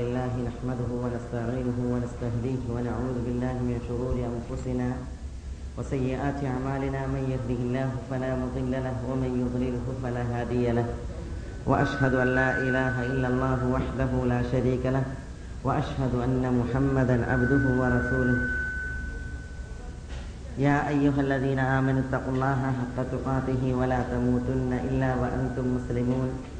الله نحمده ونستعينه ونستهديه ونعوذ بالله من شرور أنفسنا وسيئات أعمالنا. من يهده الله فلا مضل له ومن يضلله فلا هادي له. وأشهد أن لا إله إلا الله وحده لا شريك له. وأشهد أن محمدا عبده ورسوله. يا أيها الذين آمنوا اتقوا الله حق تقاته ولا تموتن إلا وأنتم مسلمون.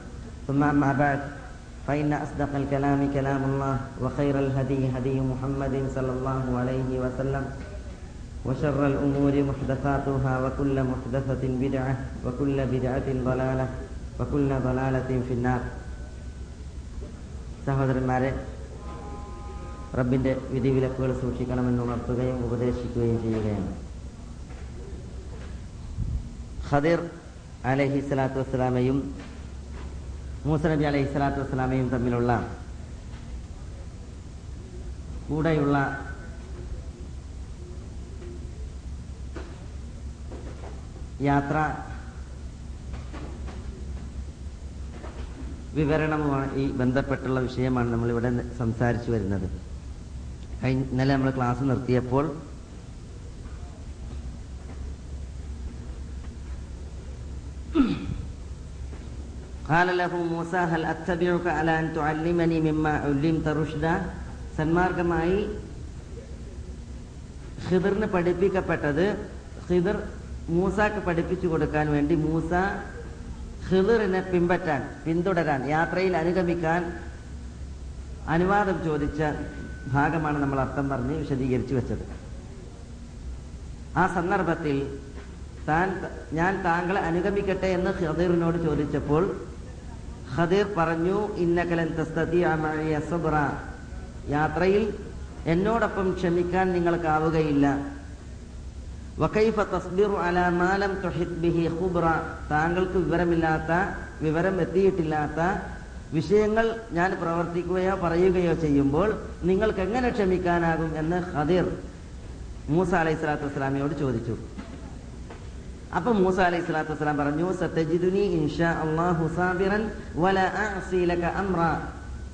ثم أما بعد فإن أصدق الكلام كلام الله وخير الهدي هدي محمد صلى الله عليه وسلم وشر الأمور محدثاتها وكل محدثة بدعة وكل بدعة ضلالة وكل ضلالة في النار സഹോദരന്മാരെ റബ്ബിന്റെ വിധിവിലക്കുകൾ സൂക്ഷിക്കണമെന്ന് ഉണർത്തുകയും ഉപദേശിക്കുകയും ചെയ്യുകയാണ് ഖദിർ അലഹി സ്വലാത്തു വസ്സലാമയും മൂസ നബി അലൈഹി സ്വലാത്തു വസ്സലാമയും തമ്മിലുള്ള കൂടെയുള്ള യാത്ര വിവരണവുമാണ് ഈ ബന്ധപ്പെട്ടുള്ള വിഷയമാണ് നമ്മളിവിടെ സംസാരിച്ചു വരുന്നത്. ഇന്നലെ നമ്മൾ ക്ലാസ് നിർത്തിയപ്പോൾ قال له موسى هل أتبعك على أن تعلمني مما علمت رشدا സന്മാർഗമായി ഖിദറിന് പഠിപ്പിക്കപ്പെട്ടത് ഖിദർ മൂസാക്ക് പഠിപ്പിച്ചു കൊടുക്കാൻ വേണ്ടി മൂസ ഖിദറിനെ പിൻപറ്റാൻ പിന്തുടരാൻ യാത്രയിൽ അനുഗമിക്കാൻ അനുവാദം ചോദിച്ച ഭാഗമാണ് നമ്മൾ അർത്ഥം പറഞ്ഞ് വിശദീകരിച്ചു വെച്ചത് ആ സന്ദർഭത്തിൽ താൻ ഞാൻ താങ്കളെ അനുഗമിക്കട്ടെ എന്ന് ഖദീറിനോട് ചോദിച്ചപ്പോൾ ഖദീർ പറഞ്ഞു ഇന്നകലൻ സബ്ര യാത്രയിൽ എന്നോടൊപ്പം ക്ഷമിക്കാൻ നിങ്ങൾക്കാവുകയില്ല വക്കൈഫ തസ്ബിറു അലാ മാലം തുഹിത് ബിഹി ഖുബ്ര താങ്കൾക്ക് വിവരമില്ലാത്ത വിവരം എത്തിയിട്ടില്ലാത്ത വിഷയങ്ങൾ ഞാൻ പ്രവർത്തിക്കുകയോ പറയുകയോ ചെയ്യുമ്പോൾ നിങ്ങൾക്ക് എങ്ങനെ ക്ഷമിക്കാനാകും എന്ന് ഖദീർ മൂസ അലൈഹി സ്വലാത്തു വസ്സലാമിയോട് ചോദിച്ചു. അപ്പൊ മൂസ അലൈഹി സ്വലാത്തു വസ്സലാം പറഞ്ഞു സത്തജിദുനി ഇൻഷാ അല്ലാഹു സാബിറൻ വല അഅസീലക അംറ.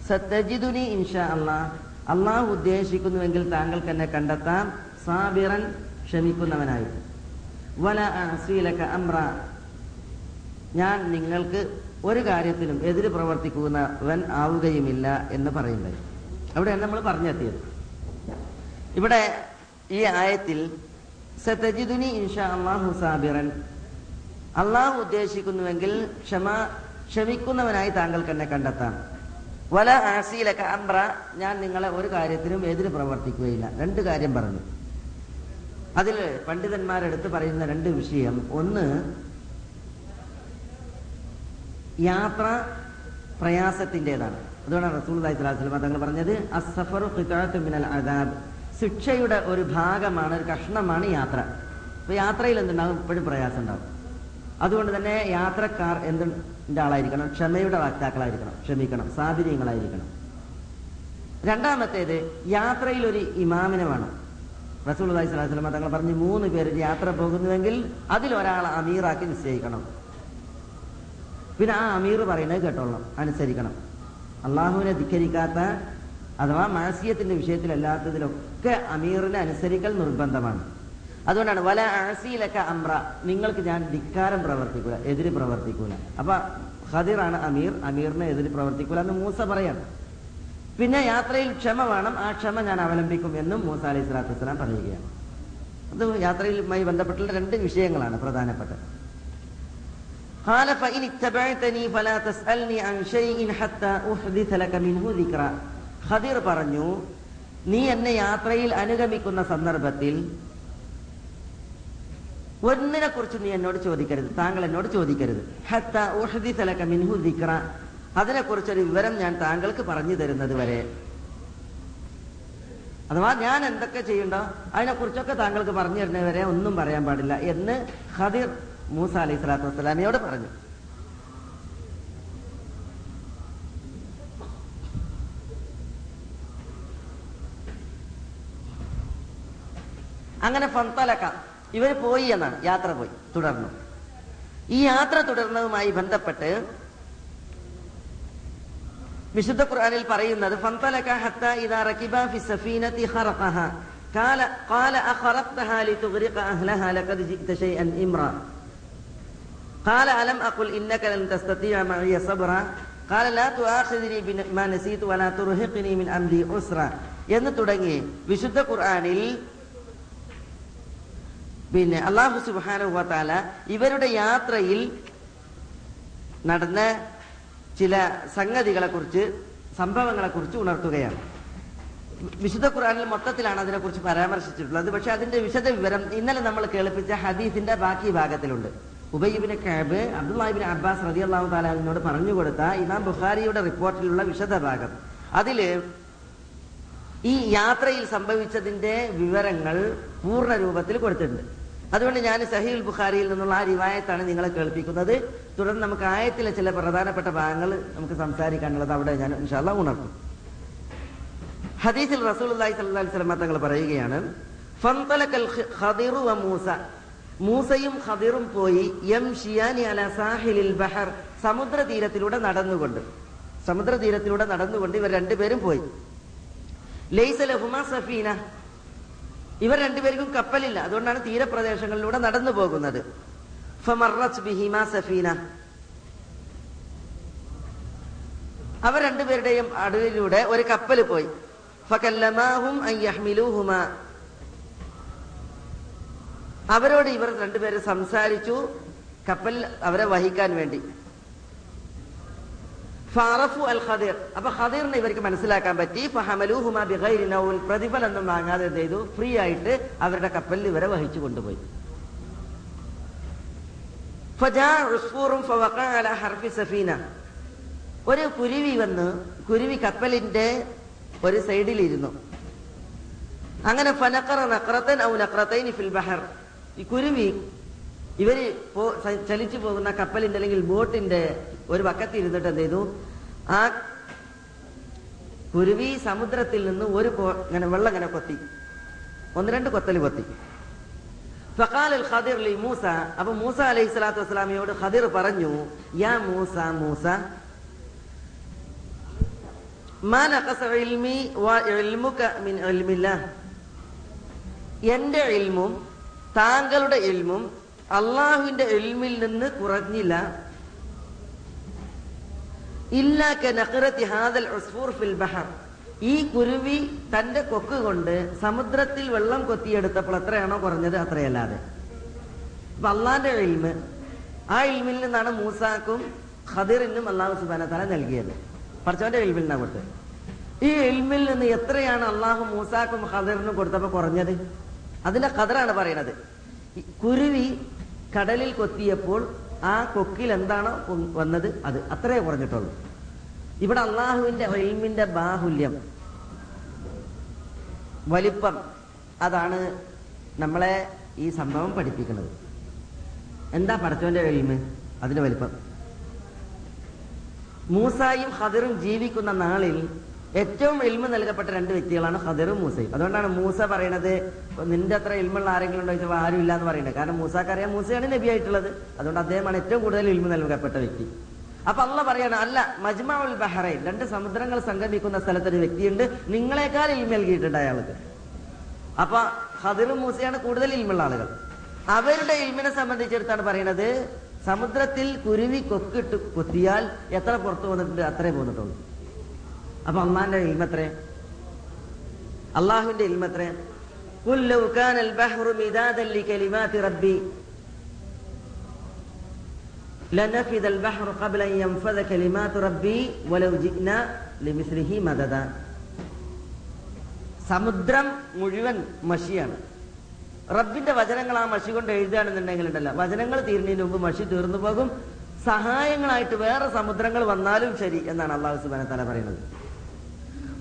സത്തജിദുനി ഇൻഷാ അല്ലാഹ്. അള്ളാഹു ഉദ്ദേശിക്കുന്നുവെങ്കിൽ താങ്കൾക്ക് എന്നെ കണ്ടെത്താം. സാബിറൻ ക്ഷമിക്കുന്നവനായി. വല അസീലക അമ്ര ഞാൻ നിങ്ങൾക്ക് ഒരു കാര്യത്തിലും എതിര് പ്രവർത്തിക്കുന്നവൻ ആവുകയുമില്ല എന്ന് പറയുന്നത്. അവിടെയാണ് നമ്മൾ പറഞ്ഞെത്തിയത്. ഇവിടെ ഈ ആയത്തിൽ സതജിദുനി ഇൻഷാ അള്ളാഹു സാബിറൻ. അള്ളാഹു ഉദ്ദേശിക്കുന്നുവെങ്കിൽ ക്ഷമ ക്ഷമിക്കുന്നവനായി താങ്കൾക്ക് എന്നെ കണ്ടെത്താം. വല ആസിയിലൊക്കെ അംബ്ര ഞാൻ നിങ്ങളെ ഒരു കാര്യത്തിനും എതിര് പ്രവർത്തിക്കുകയില്ല. രണ്ട് കാര്യം പറഞ്ഞു. അതിൽ പണ്ഡിതന്മാരെടുത്ത് പറയുന്ന രണ്ട് വിഷയം. ഒന്ന് യാത്ര പ്രയാസത്തിന്റെതാണ്. അതുകൊണ്ടാണ് റസൂൽ തങ്ങൾ പറഞ്ഞത് അസഫറു മിനൽ അദാബ്. ശിക്ഷയുടെ ഒരു ഭാഗമാണ് ഒരു കഷ്ണമാണ് യാത്ര. അപ്പൊ യാത്രയിൽ എന്തുണ്ടാകും എപ്പോഴും പ്രയാസം ഉണ്ടാവും അതുകൊണ്ട് തന്നെ യാത്രക്കാർ എന്തിന്റെ ആളായിരിക്കണം? ക്ഷമയുടെ വാക്താക്കളായിരിക്കണം. ക്ഷമിക്കണം. സാധുര്യങ്ങളായിരിക്കണം രണ്ടാമത്തേത് യാത്രയിൽ ഒരു ഇമാമിനെ വേണം. റസൂൽ അലൈഹി സ്വലാസ്ലമ തങ്ങൾ പറഞ്ഞ് മൂന്ന് പേര് യാത്ര പോകുന്നുവെങ്കിൽ അതിലൊരാൾ അമീറാക്കി നിശ്ചയിക്കണം. പിന്നെ ആ അമീർ പറയുന്നത് കേട്ടോളണം അനുസരിക്കണം. അള്ളാഹുവിനെ ധിക്കരിക്കാത്ത അഥവാ മാസിയത്തിന്റെ വിഷയത്തിൽ അല്ലാത്തതിലൊക്കെ അമീറിനെ അനുസരിക്കൽ നിർബന്ധമാണ് അതുകൊണ്ടാണ് വല ആസിയിലൊക്കെ അമ്ര നിങ്ങൾക്ക് ഞാൻ ധിക്കാരം പ്രവർത്തിക്കൂല എതിര് പ്രവർത്തിക്കൂല അപ്പൊ ഖദിറാണ് അമീർ അമീറിനെ എതിര് പ്രവർത്തിക്കൂല എന്ന് മൂസ പറയാണ് പിന്നെ യാത്രയിൽ ക്ഷമ വേണം ആ ക്ഷമ ഞാൻ അവലംബിക്കും എന്നും മൂസ അലൈഹി സ്വലാത്തു വസ്സലാം പറയുകയാണ് അത് യാത്രയുമായി ബന്ധപ്പെട്ടുള്ള രണ്ട് വിഷയങ്ങളാണ് പ്രധാനപ്പെട്ടത് قال فإن اتبعتني فلا تسألني عن شيء حتى أحدث لك منه ذكرا ഖദീർ പറഞ്ഞു നീ എന്നെ യാത്രയിൽ അനുഗമിക്കുന്ന സന്ദർഭത്തിൽ ഒന്നിനെ കുറിച്ച് നീ എന്നോട് ചോദിക്കരുത്. താങ്കൾ എന്നോട് ചോദിക്കരുത്. ഹത്ത മിൻഹു ദിക്ര അതിനെക്കുറിച്ചൊരു വിവരം ഞാൻ താങ്കൾക്ക് പറഞ്ഞു തരുന്നത് വരെ. അഥവാ ഞാൻ എന്തൊക്കെ ചെയ്യണ്ടോ അതിനെക്കുറിച്ചൊക്കെ താങ്കൾക്ക് പറഞ്ഞു തരുന്നത് വരെ ഒന്നും പറയാൻ പാടില്ല എന്ന് ഖദീർ മൂസ അലൈഹി സ്വലാത്തു വസ്സലാമിയോട് പറഞ്ഞു. അങ്ങനെ ഫന്തലക്ക ഇവർ പോയി എന്നാണ് യാത്ര പോയി തുടർന്നു ഈ യാത്ര തുടർന്നതുമായി ബന്ധപ്പെട്ട് വിശുദ്ധ ഖുർആനിൽ പറയുന്നത് ഫന്തലക ഹത്ത ഇദാ റകിബ ഫി സഫീനതി ഖറഖഹ قال قال أخرقتها لتغرق أهلها لقد جئت شيئا إمرا قال ألم أقل إنك لن تستطيع معي صبرا قال لا تؤاخذني بما نسيت ولا ترهقني من أمري عسرا എന്ന് തുടങ്ങി വിശുദ്ധ ഖുർആനിൽ പിന്നെ അള്ളാഹു സുബാനുഹത്താല ഇവരുടെ യാത്രയിൽ നടന്ന ചില സംഗതികളെ കുറിച്ച് സംഭവങ്ങളെ കുറിച്ച് ഉണർത്തുകയാണ്. വിശുദ്ധ ഖുറാനിൽ മൊത്തത്തിലാണ് അതിനെക്കുറിച്ച് പരാമർശിച്ചിട്ടുള്ളത്. പക്ഷെ അതിന്റെ വിശദ വിവരം ഇന്നലെ നമ്മൾ കേൾപ്പിച്ച ഹദീസിന്റെ ബാക്കി ഭാഗത്തിലുണ്ട്. ഉബൈബിന് കാബ് അബ്ദുല്ലാഹിബിൻ അബ്ബാസ് റതി അള്ളാഹു താലാവിനോട് പറഞ്ഞു കൊടുത്ത ഇമാം ബുഖാരിയുടെ റിപ്പോർട്ടിലുള്ള വിശദ ഭാഗം. അതിൽ ഈ യാത്രയിൽ സംഭവിച്ചതിന്റെ വിവരങ്ങൾ പൂർണ രൂപത്തിൽ കൊടുത്തിട്ടുണ്ട്. അതുകൊണ്ട് ഞാൻ സഹീൽ ബുഖാരിയിൽ നിന്നുള്ള ആ റിവായത്താണ് നിങ്ങളെ കേൾപ്പിക്കുന്നത്. തുടർന്ന് നമുക്ക് ആയത്തിലെ ചില പ്രധാനപ്പെട്ട ഭാഗങ്ങൾ നമുക്ക് സംസാരിക്കാനുള്ളത് അവിടെ ഞാൻ ഇൻഷാല്ല ഉണർത്തും. ഹദീസിൽ റസൂൽ അലൈഹി സ്വലം തങ്ങൾ പറയുകയാണ് മൂസ. മൂസയും ഖദിറും പോയി യം ഷിയാനി അല സാഹിലിൽ ബഹർ സമുദ്രതീരത്തിലൂടെ നടന്നുകൊണ്ട് സമുദ്ര തീരത്തിലൂടെ നടന്നുകൊണ്ട് ഇവർ രണ്ടുപേരും പോയി. ലൈസ ലഹുമ സഫീന. ഇവർ രണ്ടുപേർക്കും കപ്പലില്ല. അതുകൊണ്ടാണ് തീരപ്രദേശങ്ങളിലൂടെ നടന്നു പോകുന്നത്. സഫീന. അവർ രണ്ടുപേരുടെയും അടുവിലൂടെ ഒരു കപ്പൽ പോയി. അവരോട് ഇവർ രണ്ടുപേരും സംസാരിച്ചു. കപ്പൽ അവരെ വഹിക്കാൻ വേണ്ടി. ഖദീർ. അപ്പൊ ഖദീറിനെ ഇവർക്ക് മനസ്സിലാക്കാൻ പറ്റി. ഫഹമലൂഹുമാ ബിഗൈരി പ്രതിഫലൊന്നും വാങ്ങാതെ എന്ത് ചെയ്തു? ഫ്രീ ആയിട്ട് അവരുടെ കപ്പലിൽ ഇവരെ വഹിച്ചു കൊണ്ടുപോയി. സഫീന. ഒരു കുരുവി വന്ന് കുരുവി കപ്പലിന്റെ ഒരു സൈഡിൽ ഇരുന്നു അങ്ങനെ നക്രത്തൻ ഔ ഫിൽ ബഹർ. ഈ കുരുവി ഇവർ ചലിച്ചു പോകുന്ന കപ്പലിന്റെ അല്ലെങ്കിൽ ബോട്ടിന്റെ ഒരു പക്കത്തിൽ ഇരുന്നിട്ട് എന്ത് ചെയ്തു? ആ കുരുവി സമുദ്രത്തിൽ നിന്ന് ഒരു ഇങ്ങനെ വെള്ളം ഇങ്ങനെ കൊത്തി. ഒന്ന് രണ്ട് കൊത്തൽ കൊത്തി. അൽ ഖദിർ മൂസ. അപ്പൊ മൂസ അലൈഹി സ്വലാത്തു വസ്സലാമിയോട് ഖദിർ പറഞ്ഞു യാ മൂസ മൂസ എന്റെ ഇൽമും താങ്കളുടെ ഇൽമും അള്ളാഹുവിന്റെ ഇൽമിൽ നിന്ന് കുറഞ്ഞില്ല ഇല്ലാക്ക നഖറത്തി ഹാദൽ ഉസ്ഫൂർ ഫിൽ ബഹർ ഈ കുരുവി തന്റെ കൊക്ക് കൊണ്ട് സമുദ്രത്തിൽ വെള്ളം കൊത്തിയെടുത്തപ്പോൾ എത്രയാണോ കുറഞ്ഞത് അത്രയല്ലാതെ. അപ്പൊ അള്ളാന്റെ ഇൽമ് ആ ഇൽമിൽ നിന്നാണ് മൂസാക്കും ഖദിറിനും അള്ളാഹു തല നൽകിയത്. പഠിച്ചവന്റെ ഇൽമിൽ നിന്നാണ് കൊടുത്തത്. ഈ ഇൽമിൽ നിന്ന് എത്രയാണ് അള്ളാഹു മൂസാക്കും ഖദിറിനും കൊടുത്തപ്പോ കുറഞ്ഞത്? അതിന്റെ ഖദറാണ് പറയുന്നത്. കുരുവി കടലിൽ കൊത്തിയപ്പോൾ ആ കൊക്കിൽ എന്താണ് വന്നത്? അത് അത്രേ കുറഞ്ഞിട്ടുള്ളൂ ഇവിടെ അള്ളാഹുവിന്റെ ഇൽമിന്റെ ബാഹുല്യം. വലിപ്പം. അതാണ് നമ്മളെ ഈ സംഭവം പഠിപ്പിക്കുന്നത്. എന്താ പടച്ചവന്റെ ഇൽമ്? അതിന്റെ വലിപ്പം. മൂസായും ഹദറും ജീവിക്കുന്ന നാളിൽ ഏറ്റവും എൽമ നൽകപ്പെട്ട രണ്ട് വ്യക്തികളാണ് ഹദറും മൂസയും. അതുകൊണ്ടാണ് മൂസ പറയണത് നിന്റെ അത്ര എൽമുള്ള ആരെങ്കിലും ഉണ്ടോ? ചോദിച്ചാൽ ആരും ഇല്ല എന്ന് പറയുന്നത് കാരണം മൂസാക്ക് അറിയാം മൂസയാണ് നബി ആയിട്ടുള്ളത് അതുകൊണ്ട് അദ്ദേഹമാണ് ഏറ്റവും കൂടുതൽ എൽമ നൽകപ്പെട്ട വ്യക്തി. അപ്പൊ അള്ള പറയാണ് അല്ല മജ്മാഉൽ ബഹറൈൻ രണ്ട് സമുദ്രങ്ങൾ സംഗമിക്കുന്ന സ്ഥലത്ത് ഒരു വ്യക്തിയുണ്ട്. നിങ്ങളെക്കാൾ ഇൽമ നൽകിയിട്ടുണ്ട് അയാൾക്ക്. അപ്പൊ ഹദറും മൂസയാണ് കൂടുതൽ ഇൽമുള്ള ആളുകൾ. അവരുടെ ഇൽമിനെ സംബന്ധിച്ചിടത്താണ് പറയുന്നത് സമുദ്രത്തിൽ കുരുവി കൊക്കിട്ട് കൊത്തിയാൽ എത്ര പുറത്തു വന്നിട്ടുണ്ട്? അത്രേ പോന്നിട്ടുള്ളൂ. അപ്പൊ അള്ളാന്റെ ഇൽമത്രേ അള്ളാഹുവിന്റെ ഇൽമത്രേ സമുദ്രം മുഴുവൻ മഷിയാണ്. റബ്ബിന്റെ വചനങ്ങൾ ആ മഷി കൊണ്ട് എഴുതുകയാണെന്നുണ്ടെങ്കിൽ ഉണ്ടല്ല വചനങ്ങൾ തീരുന്നതിന് മുമ്പ് മഷി തീർന്നു പോകും. സഹായങ്ങളായിട്ട് വേറെ സമുദ്രങ്ങൾ വന്നാലും ശരി എന്നാണ് അള്ളാഹു സുബാന തല പറയുന്നത്.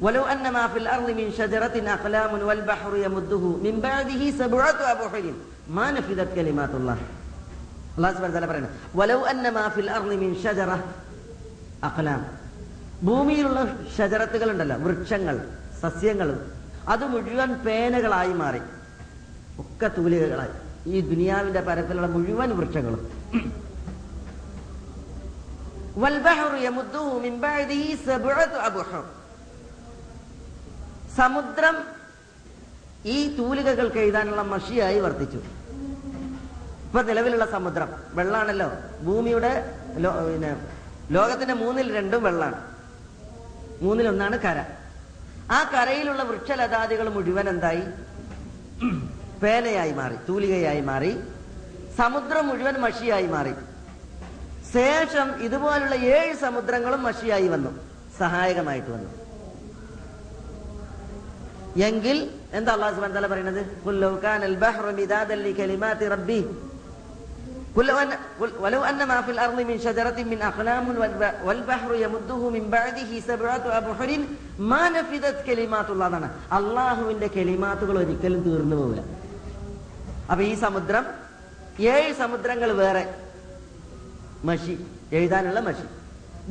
ولو أن ما في الأرض من شجرة أقلام والبحر يمده من بعده سبعة أبحر ما نفذت كلمات الله അള്ളാഹു സുബ്ഹാനഹു വതആല പറയുന്നത് വലൗ അന്ന മാ ഫിൽ അർളി മിൻ ഷജറ അഖലാം ഭൂമിയിലുള്ള ഷജറത്തുകൾ ഉണ്ടല്ലോ വൃക്ഷങ്ങൾ സസ്യങ്ങൾ അത് മുഴുവൻ പേനകളായി മാറി ഒക്കെ തൂലികകളായി ഈ ദുനിയാവിന്റെ പരത്തിലുള്ള മുഴുവൻ വൃക്ഷങ്ങളും വൽബഹറു യമുദ്ദുഹു മിൻ ബഅദിഹി സബ്അതു അബ്ഹർ സമുദ്രം ഈ തൂലികകൾക്ക് എഴുതാനുള്ള മഷിയായി വർത്തിച്ചു. ഇപ്പൊ നിലവിലുള്ള സമുദ്രം വെള്ളാണല്ലോ. ഭൂമിയുടെ പിന്നെ ലോകത്തിന്റെ മൂന്നിൽ രണ്ടും വെള്ളാണ്. മൂന്നിലൊന്നാണ് കര. ആ കരയിലുള്ള വൃക്ഷലതാദികൾ മുഴുവൻ എന്തായി? പേനയായി മാറി തൂലികയായി മാറി. സമുദ്രം മുഴുവൻ മഷിയായി മാറി. ശേഷം ഇതുപോലുള്ള ഏഴ് സമുദ്രങ്ങളും മഷിയായി വന്നു. സഹായകമായിട്ട് വന്നു. എങ്കിൽ എന്താ അള്ളാഹു സുബ്ഹാനഹു വതആല പറയുന്നത് ഖുൽ ലൗ കാനൽ ബഹ്റു മിദാദൻ ലികലിമാതി റബ്ബി قل لو أن قل ولو أن ما في الأرض من شجرة من أقلام والب- والبحر يمده من بعده سبعة أبحر ما نفذت كلمات الله എന്നാണ് അള്ളാഹുവിന്റെ കെലിമാത്തുകൾ ഒരിക്കലും തീർന്നു പോകില്ല അപ്പൊ ഈ സമുദ്രം ഏഴ് സമുദ്രങ്ങൾ വേറെ മഷി എഴുതാനുള്ള മഷി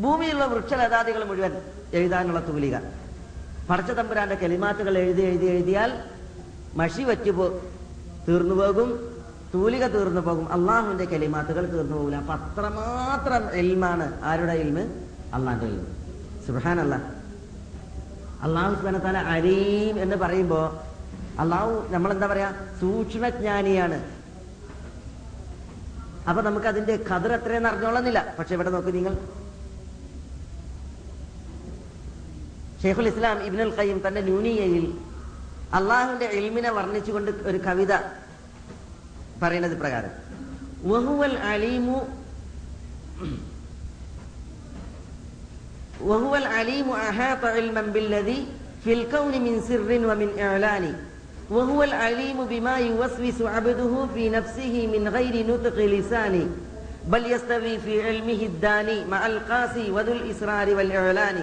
ഭൂമിയിലുള്ള വൃക്ഷലതാദികൾ മുഴുവൻ എഴുതാനുള്ള തൂലിക പടച്ച തമ്പുരാന്റെ കെലിമാത്തുകൾ എഴുതി എഴുതി എഴുതിയാൽ മഷി വറ്റുപോ തീർന്നു പോകും തൂലിക തീർന്നു പോകും. അള്ളാഹുവിന്റെ കെലിമാത്തുകൾ തീർന്നു പോകില്ല. അപ്പൊ അത്രമാത്രം എൽമാണ് ആരുടെ എൽമ് അള്ളാന്റെ എൽമ് സുഹാൻ അല്ല അള്ളാഹു സ്വനത്താല അലീം എന്ന് പറയുമ്പോ അള്ളാഹു നമ്മൾ എന്താ പറയാ? സൂക്ഷ്മജ്ഞാനിയാണ്. അപ്പൊ നമുക്ക് അതിന്റെ കതിർ എത്രയെന്ന് അറിഞ്ഞോളുന്നില്ല. പക്ഷെ ഇവിടെ നോക്കൂ നിങ്ങൾ. ഷെയ്ഖുൽ ഇസ്ലാം ഇബ്നുൽ ഖയ്യിം തന്റെ ന്യൂനിയയിൽ അള്ളാഹുവിന്റെ എൽമിനെ വർണ്ണിച്ചുകൊണ്ട് ഒരു കവിത പറയുന്നത് പ്രകാരം വഹുവൽ അലീമു وهو العليم أحاط علما بالذي في الكون من سر ومن إعلان وهو العليم بما يوسوس عبده في نفسه من غير نطق لسان بل يستوي في علمه الداني مع القاسي وذو الإسرار والإعلان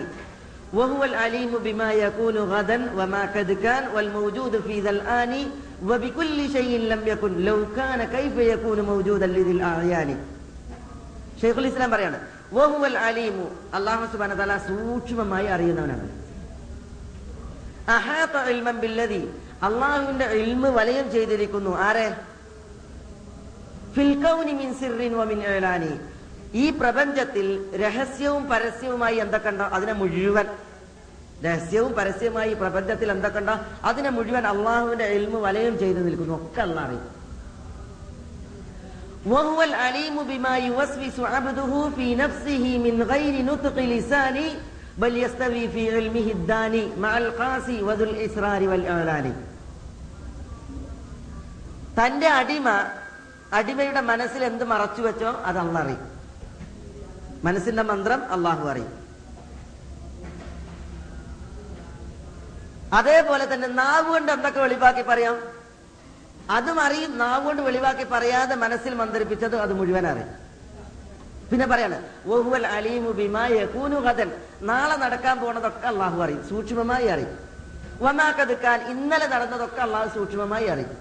وهو العليم بما يكون غدا وما قد كان والموجود في ذا الآن وبكل شيء لم يكن لو كان كيف يكون موجودا لذي الأعيان ഷെയ്ഖുൽ ഇസ്ലാം പറയാണ് വഹുവൽ അലീമു അള്ളാഹു സുബാന തല സൂക്ഷ്മമായി അറിയുന്നവനാണ് അഹാത്ത ഇൽമൻ ബില്ലദി അള്ളാഹുവിന്റെ ഇൽമ് വലയം ചെയ്തിരിക്കുന്നു ആരെ ഫിൽ കൗനി മിൻ സിർറിൻ വമിൻ ഇഅ്ലാനി ഈ പ്രപഞ്ചത്തിൽ രഹസ്യവും പരസ്യവുമായി എന്തൊക്കെയുണ്ടോ അതിനെ മുഴുവൻ. രഹസ്യവും പരസ്യവുമായി ഈ പ്രപഞ്ചത്തിൽ എന്തൊക്കെയുണ്ടോ അതിനെ മുഴുവൻ അള്ളാഹുവിന്റെ എൽമു വലയം ചെയ്തു നിൽക്കുന്നു. ഒക്കെ അല്ല അറിയും. തന്റെ അടിമ അടിമയുടെ മനസ്സിൽ എന്ത് മറച്ചു വെച്ചോ അത് അള്ളറിയും മനസ്സിന്റെ മന്ത്രം അള്ളാഹു അറിയും. അതേപോലെ തന്നെ നാവ് കൊണ്ട് എന്തൊക്കെ വെളിവാക്കി പറയാം? അതും അറിയും നാവ് കൊണ്ട് വെളിവാക്കി പറയാതെ മനസ്സിൽ മന്ത്രിപ്പിച്ചത് അത് മുഴുവൻ അറിയും. പിന്നെ പറയാണ് അലീമു ബിമാ യകൂനു ഗദൻ നാളെ നടക്കാൻ പോണതൊക്കെ അള്ളാഹു അറിയും സൂക്ഷ്മമായി അറിയും. വമാക്കതുക്കാൻ ഇന്നലെ നടന്നതൊക്കെ അള്ളാഹു സൂക്ഷ്മമായി അറിയും.